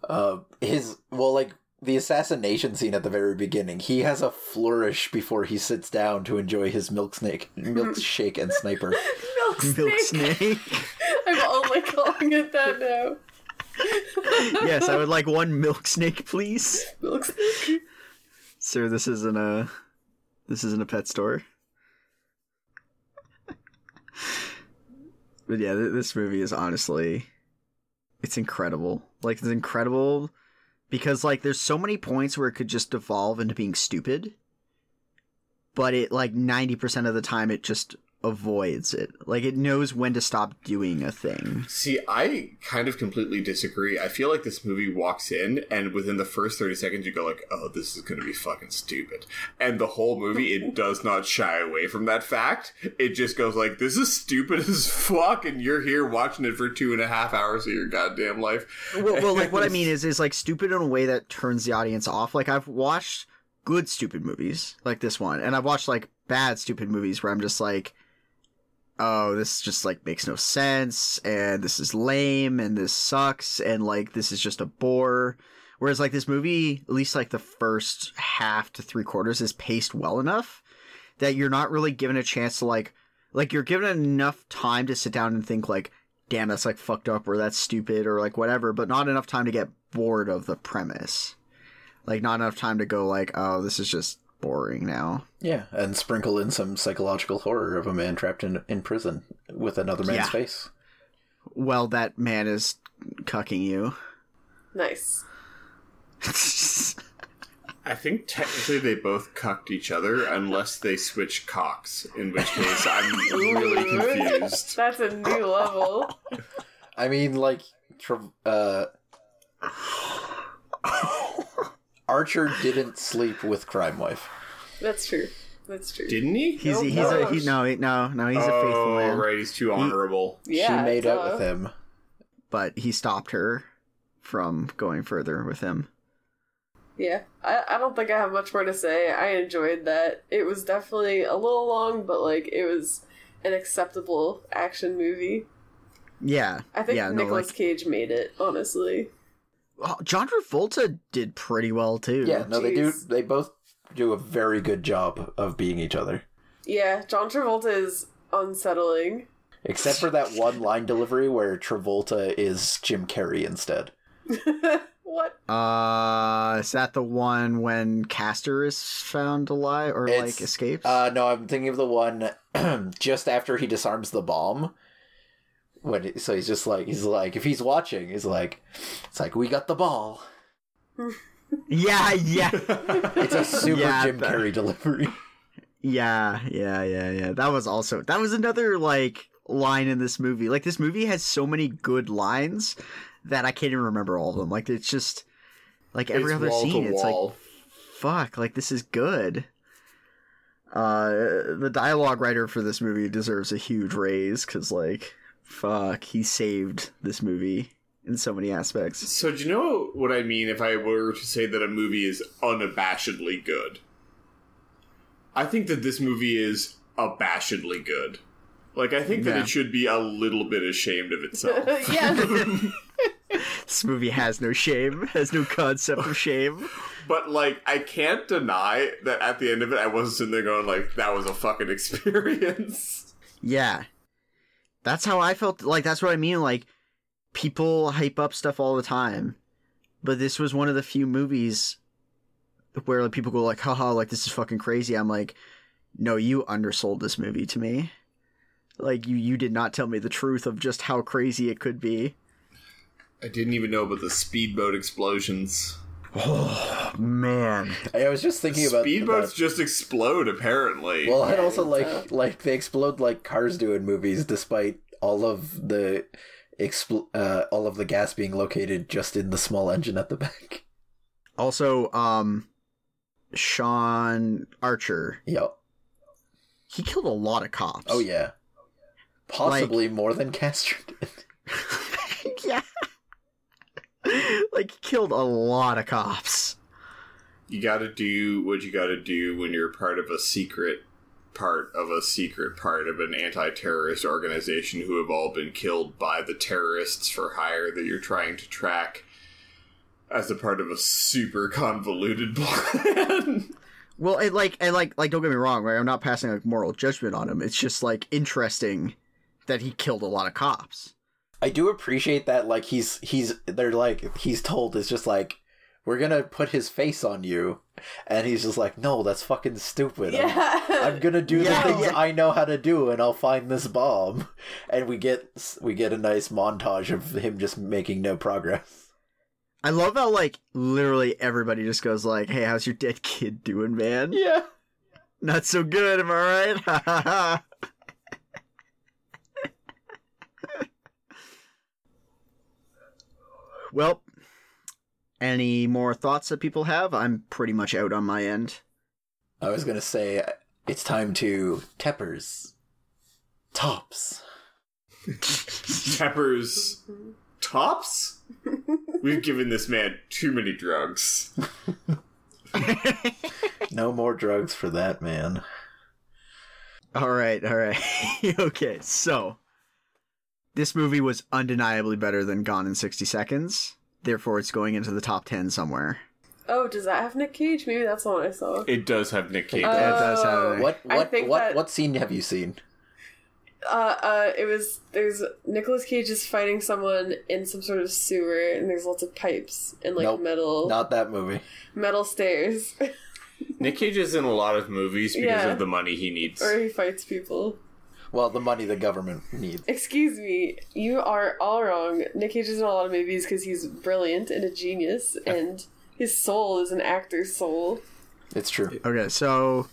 Uh, his well, like the assassination scene at the very beginning. He has a flourish before he sits down to enjoy his milk snake, milkshake, and sniper. Milk snake. Milk snake. I'm only calling it that now. yes, I would like one milk snake, please. Milk snake. Sir, this isn't a this isn't a pet store. but yeah, this movie is honestly it's incredible. Like it's incredible because like there's so many points where it could just devolve into being stupid. But it like 90% of the time it just avoids it. Like it knows when to stop doing a thing. See, I kind of completely disagree. I feel like this movie walks in, and within the first 30 seconds, you go like, oh, this is going to be fucking stupid. And the whole movie, it does not shy away from that fact. It just goes like, this is stupid as fuck, and you're here watching it for two and a half hours of your goddamn life. well, well, like what I mean is, is like stupid in a way that turns the audience off. Like I've watched good stupid movies like this one, and I've watched like bad stupid movies where I'm just like, oh, this just like makes no sense, and this is lame, and this sucks, and like this is just a bore. Whereas like this movie, at least like the first half to three quarters, is paced well enough that you're not really given a chance to like, like you're given enough time to sit down and think like, damn, that's like fucked up or that's stupid or like whatever, but not enough time to get bored of the premise. Like not enough time to go like, oh, this is just boring now. Yeah, and sprinkle in some psychological horror of a man trapped in in prison with another man's Yeah. face. Well, that man is cucking you. Nice. I think technically they both cucked each other unless they switch cocks, in which case I'm really confused. That's a new level. I mean, like, Tra- uh, Archer didn't sleep with Crime Wife. That's true. That's true. Didn't he? He's Nope, he's no. a he, no he, no no he's a faithful oh, man. oh, right, he's too honorable. yeah, she made out duh. with him. But he stopped her from going further with him. Yeah, I, I don't think I have much more to say. I enjoyed that. It was definitely a little long, but like it was an acceptable action movie. Yeah, I think yeah, no, like, Cage made it, honestly. Oh, John Travolta did pretty well too. Yeah, no, they do. They both do a very good job of being each other, Yeah, John Travolta is unsettling. except for that one line delivery where Travolta is Jim Carrey instead. what? Uh, is that the one when Castor is found alive or It's- like escapes? Uh, no, I'm thinking of the one just after he disarms the bomb. When so he's just like he's like if he's watching, he's like it's like we got the ball. yeah, yeah, It's a super Yeah, Jim Carrey delivery. yeah, yeah, yeah, yeah. That was also that was another like line in this movie. Like this movie has so many good lines that I can't even remember all of them. Like it's just like every It's other scene. It's like fuck, like this is good. Uh, the dialogue writer for this movie deserves a huge raise because, like, fuck, he saved this movie in so many aspects. So do you know what I mean if I were to say that a movie is unabashedly good? I think that this movie is abashedly good. Like I think that it should be a little bit ashamed of itself. yeah. This movie has no shame, has no concept of shame. but like I can't deny that at the end of it I wasn't sitting there going like that was a fucking experience. Yeah, that's how I felt. Like that's what I mean. Like people hype up stuff all the time, but this was one of the few movies where like, people go like, "Haha, like this is fucking crazy." I'm like, "No, you undersold this movie to me. Like you, you did not tell me the truth of just how crazy it could be." I didn't even know about the speedboat explosions. Oh man, I was just thinking about Speedboats about- just explode apparently. Well, and Yeah, also like like they explode like cars do in movies, despite all of the expl- uh, all of the gas being located just in the small engine at the back. also, um, Sean Archer, Yep. he killed a lot of cops. Oh yeah. Possibly more than Castor did. like he killed a lot of cops. you got to do what you got to do when you're part of a secret part of a secret part of an anti-terrorist organization who have all been killed by the terrorists for hire that you're trying to track as a part of a super convoluted plan. Well, it like and like like don't get me wrong, right? I'm not passing like moral judgment on him. It's just like interesting that he killed a lot of cops. I do appreciate that like he's he's they're like he's told it's just like we're gonna put his face on you and he's just like no that's fucking stupid I'm- yeah. I'm, gonna do Yeah, the things yeah. I know how to do and I'll find this bomb and we get we get a nice montage of him just making no progress I love how like literally everybody just goes like, "Hey, how's your dead kid doing, man? yeah Not so good, am I right?" well, any more thoughts that people have? I'm pretty much out on my end. I was gonna say it's time to Teppers tops teppers, tops? We've given this man too many drugs. no more drugs for that man All right, all right. okay, so this movie was undeniably better than Gone in 60 Seconds. Therefore, it's going into the top 10 somewhere. oh, does that have Nick Cage? Maybe that's the one I saw. It does have Nick Cage. Oh. That does have- what I what think what that- what scene have you seen Uh, uh, it was there's Nicolas Cage is fighting someone in some sort of sewer, and there's lots of pipes and like Nope, metal Not that movie. metal stairs, Nick Cage is in a lot of movies because Yeah. of the money he needs. or he fights people. Well, the money the government needs. Excuse me, you are all wrong. Nick Cage is in a lot of movies because he's brilliant and a genius, and his soul is an actor's soul. It's true. Okay, so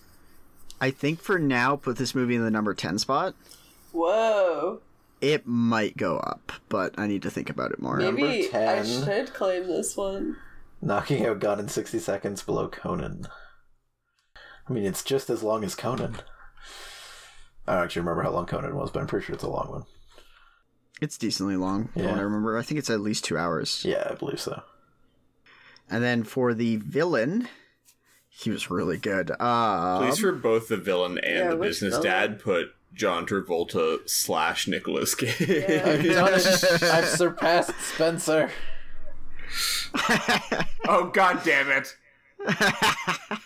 I think for now, put this movie in the number 10 spot. Whoa. It might go up, but I need to think about it more. Number Maybe I 10. should claim this one. Knocking out Gone in 60 Seconds below Conan. I mean, it's just as long as Conan. I don't actually remember how long Conan was, but I'm pretty sure it's a long one. It's decently long, Yeah. I remember. I think it's at least two hours. Yeah, I believe so. And then for the villain, he was really good. Uh, Please, for both the villain and Yeah, the business villain? dad, put John Travolta slash Nicolas Cage. I've. I've surpassed Spencer. oh god damn it!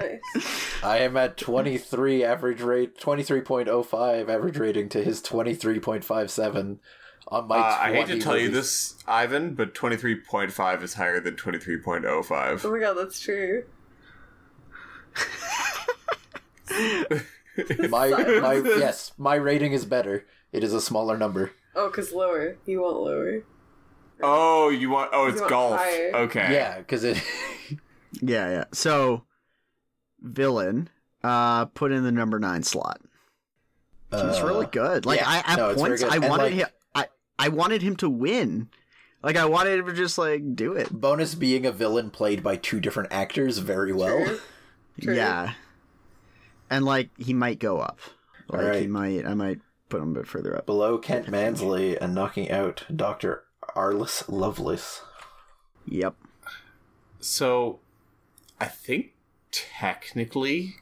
Nice. I am at 23 average rate, 23.05 average rating to his 23.57 on my. Uh, I hate to 20 tell you this, Ivan, but twenty three point five is higher than twenty three point oh five. Oh my god, that's true. My, my, yes, my rating is better. It is a smaller number. Oh, because lower. You want lower. Oh, you want? Oh, it's golf. higher. Okay. Yeah, because it. yeah, yeah. So, villain, uh, put in the number nine slot. He's uh, really good. Like yeah. I at No, points. I And, wanted like- him I, I wanted him to win. Like I wanted him to just like do it. Bonus being a villain played by two different actors very well. True. True. Yeah. And like he might go up. Like he might I might put him a bit further up. Below Kent Mansley and knocking out Dr. Arliss Loveless. Yep. So, I think technically,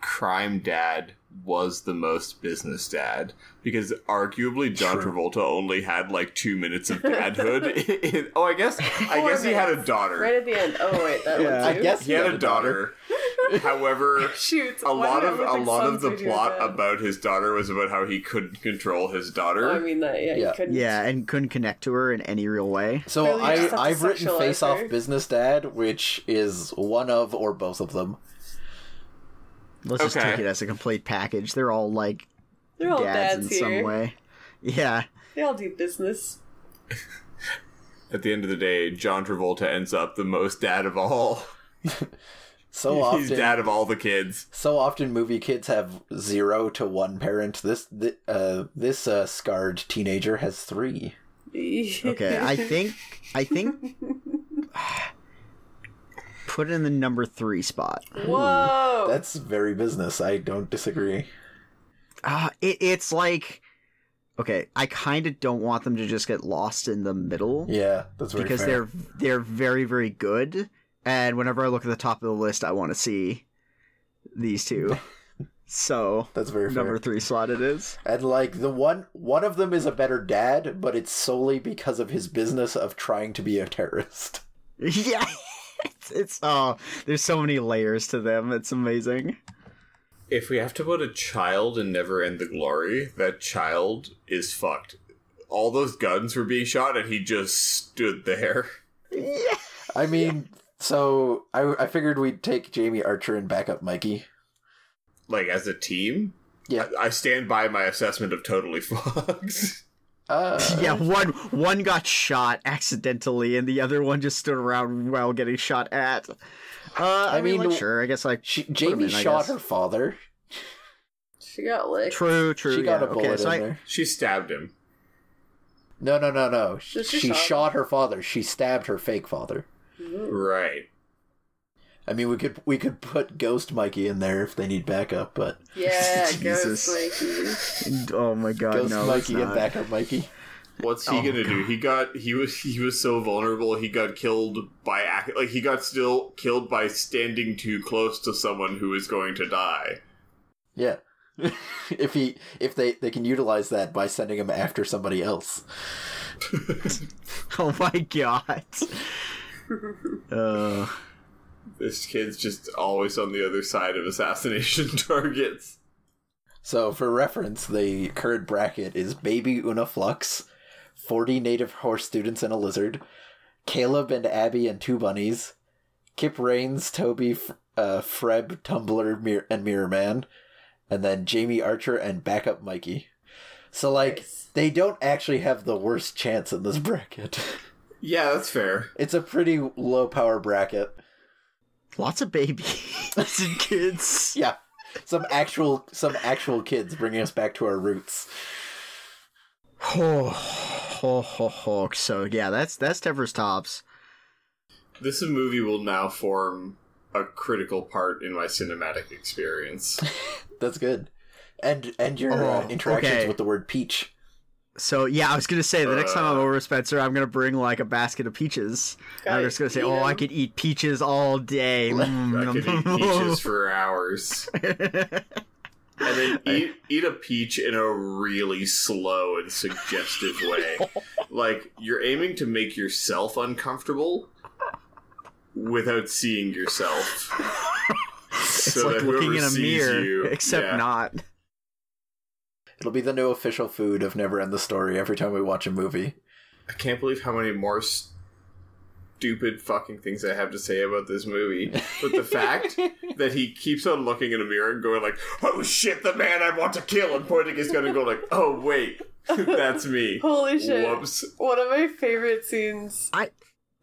Crime Dad was the most business dad because arguably John True. Travolta only had like two minutes of dadhood. oh, I guess I Four guess he had a daughter. Right at the end. Oh wait, that Yeah. one I guess He had a daughter. However, Shoot. a lot of a lot of the plot about his daughter was about how he couldn't control his daughter. I mean that. Yeah. Yeah. You couldn't. Yeah, and couldn't connect to her in any real way. So Really, i've I've written Face Off. Business Dad, which is one of or both of them. Let's just take it as a complete package. They're all like They're all dads, dads, in here. some way. Yeah. They all do business. At the end of the day, John Travolta ends up the most dad of all. So often, He's dad of all the kids. so often movie kids have zero to one parent. This th- uh, this uh, scarred teenager has three. Okay, I think I think put it in the number three spot. Whoa. That's very business. I don't disagree. Uh, it, it's like okay, I kind of don't want them to just get lost in the middle Yeah, that's very because fair. they're they're very very good, and whenever I look at the top of the list, I want to see these two. So That's very fair. number three slot it is. And like the one one of them is a better dad, but it's solely because of his business of trying to be a terrorist. yeah, it's, it's oh, there's so many layers to them. It's amazing. If we have to put a child in Never End the Glory, that child is fucked. All those guns were being shot, and he just stood there. Yeah. I mean, so I I figured we'd take Jamie Archer and back up Mikey. Like, as a team, Yeah. I stand by my assessment of Totally Fucked. Uh, yeah, one one got shot accidentally, and the other one just stood around while getting shot at. Uh, I, I mean, mean, like, sure, I guess like She, Jamie in, shot her father. she got licked. True, true. She got a bullet okay, so in I, there. she stabbed him. No, no, no, no. She, she she shot shot her father. She stabbed her fake father. Right. I mean, we could we could put Ghost Mikey in there if they need backup, but Yeah, Jesus. Ghost Mikey. oh my god, Ghost no, Mikey and not. backup Mikey. What's he Oh, gonna do? He got he was he was so vulnerable. He got killed by like he got still killed by standing too close to someone who is going to die. Yeah. if he if they they can utilize that by sending him after somebody else. Oh my god. uh, This kid's just always on the other side of assassination targets. So, for reference, the current bracket is Baby Una Flux, 40 native horse students and a lizard, Caleb and Abby and two bunnies, Kip Rains, Toby, F- uh, Freb, Tumbler, Mir- and Mirror Man, and then Jamie Archer and backup Mikey. So, like, Nice. they don't actually have the worst chance in this bracket. Yeah, that's fair. it's a pretty low power bracket. Lots of babies and kids. Yeah. Some actual some actual kids bringing us back to our roots. Ho, ho, ho, ho. So yeah, that's that's Teffer's tops. This movie will now form a critical part in my cinematic experience. That's good. And and your uh, Oh, interactions okay. with the word peach. So yeah, I was gonna say the next time I'm Uh. over Spencer, I'm gonna bring like a basket of peaches. I'm just gonna say, oh, I could eat peaches all day. I could eat peaches for hours. And then eat eat a peach in a really slow and suggestive way. Like you're aiming to make yourself uncomfortable without seeing yourself. it's So like looking in a mirror, you- except yeah. not. It'll be the new official food of Never End the Story every time we watch a movie. I can't believe how many more stupid fucking things I have to say about this movie. But the fact that he keeps on looking in a mirror and going like, "Oh shit, the man I want to kill," and pointing his gun and going like, "Oh wait, that's me." Holy shit. Whoops. One of my favorite scenes. I,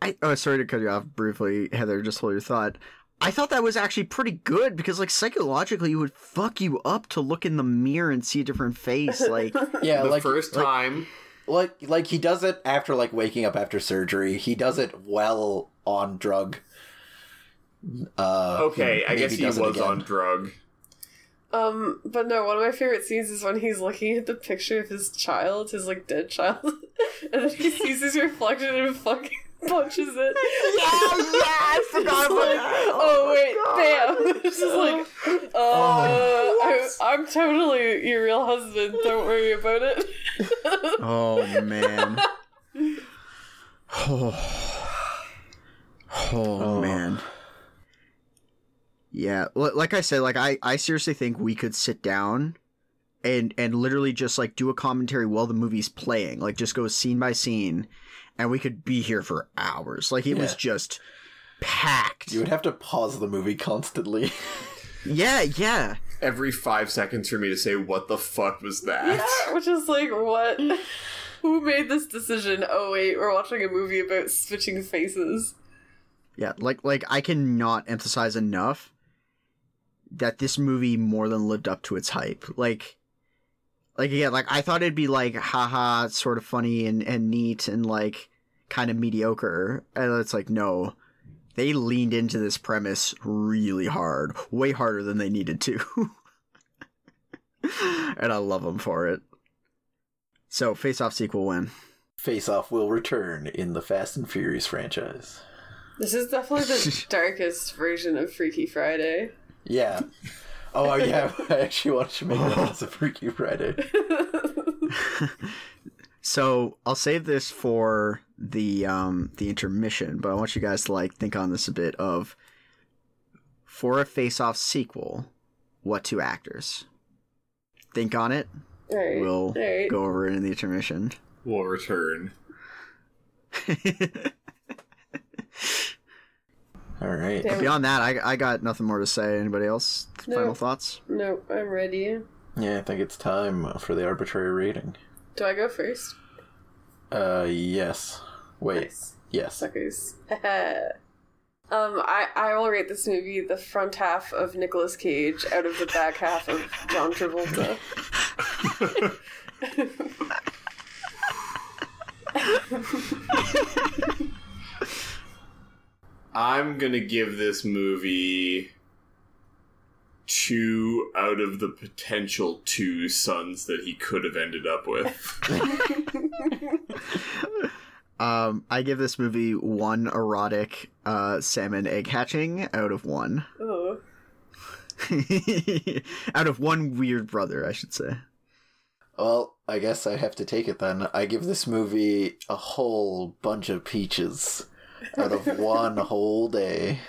I oh, sorry to cut you off briefly, Heather. Just hold your thought. I thought that was actually pretty good because, like, psychologically, it would fuck you up to look in the mirror and see a different face. Like, Yeah, the like first like, time, like like he does it after like waking up after surgery. He does it well on drug. Uh, okay, I guess he was on drug. Um, but no, one of my favorite scenes is when he's looking at the picture of his child, his like dead child, and then he sees his reflection and fucking punches it. yeah, yeah, I forgot about like, that. oh, wait, God. bam! It's just like, uh, I, I'm totally your real husband. Don't worry about it. Oh man. Oh, oh, man. Yeah, like I said, like I, I seriously think we could sit down and and literally just like do a commentary while the movie's playing, like just go scene by scene, and we could be here for hours. Like it was just packed. You would have to pause the movie constantly. Yeah, yeah. Every five seconds for me to say, "What the fuck was that?" Yeah, which is like, what? Who made this decision? Oh wait, we're watching a movie about switching faces. Yeah, like like I cannot emphasize enough that this movie more than lived up to its hype. Like like again, like I thought it'd be like haha sort of funny and, and neat and like kind of mediocre. And it's like no. They leaned into this premise really hard, way harder than they needed to. and I love them for it. So, Face Off sequel win. Face Off will return in the Fast and Furious franchise. This is definitely the darkest version of Freaky Friday. Yeah. Oh yeah, I actually watched to make reference to Freaky Friday. So I'll save this for the um the intermission, but I want you guys to like think on this a bit of for a face off sequel, what two actors? Think on it. Alright. We'll alright. go over it in the intermission. We'll return. All right. Damn. Beyond that, I I got nothing more to say. Anybody else? No. Final thoughts? Nope, I'm ready. Yeah, I think it's time for the arbitrary rating. Do I go first? Uh, yes. Wait. Nice. Yes. Suckers. um, I, I will rate this movie the front half of Nicolas Cage out of the back half of John Travolta. I'm gonna give this movie two out of the potential two sons that he could have ended up with. Um, I give this movie one erotic uh salmon egg hatching out of one. oh. out of one weird brother, I should say. Well, I guess I have to take it then. I give this movie a whole bunch of peaches out of one whole day.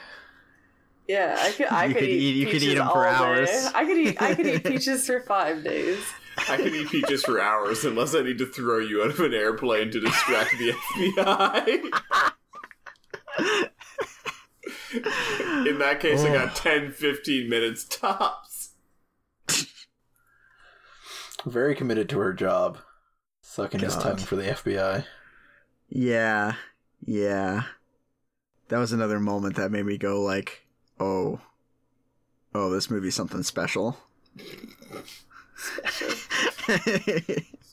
Yeah, I could. I You could, could eat. eat- you could peaches eat 'em all for day. hours. I could eat. I could eat peaches for five days. I can eat peaches for hours unless I need to throw you out of an airplane to distract the FBI. In that case, I got 10, 15 minutes tops. Very committed to her job. Sucking his God. tongue for the FBI. Yeah, yeah. That was another moment that made me go like, "Oh, oh, this movie's something special."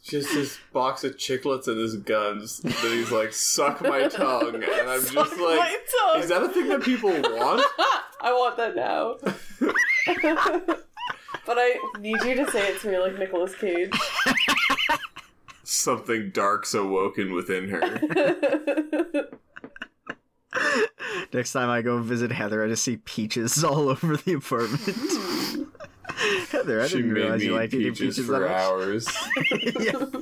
Just this box of chiclets and his guns. that he's like, suck my tongue. And I'm just like, my tongue. is that a thing that people want? I want that now. but I need you to say it to me like Nicolas Cage. Something dark's awoken within her. Next time I go visit Heather, I just see peaches all over the apartment. Heather, I She didn't made realize you eat liked eating peaches peaches for that much. hours. yeah.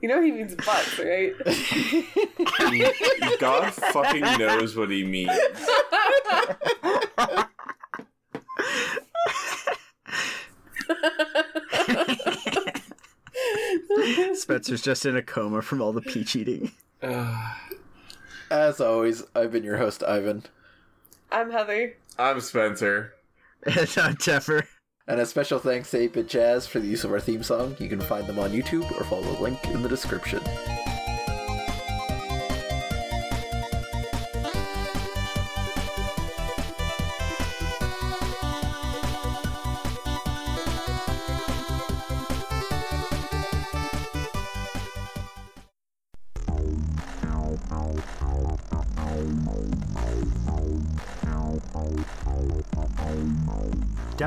You know he means butts, right? God fucking knows what he means. Spencer's just in a coma from all the peach eating. As always, I've been your host, Ivan. I'm Heather. I'm Spencer. And I'm Teffer. And a special thanks to 8-Bit Jazz for the use of our theme song. You can find them on YouTube or follow the link in the description.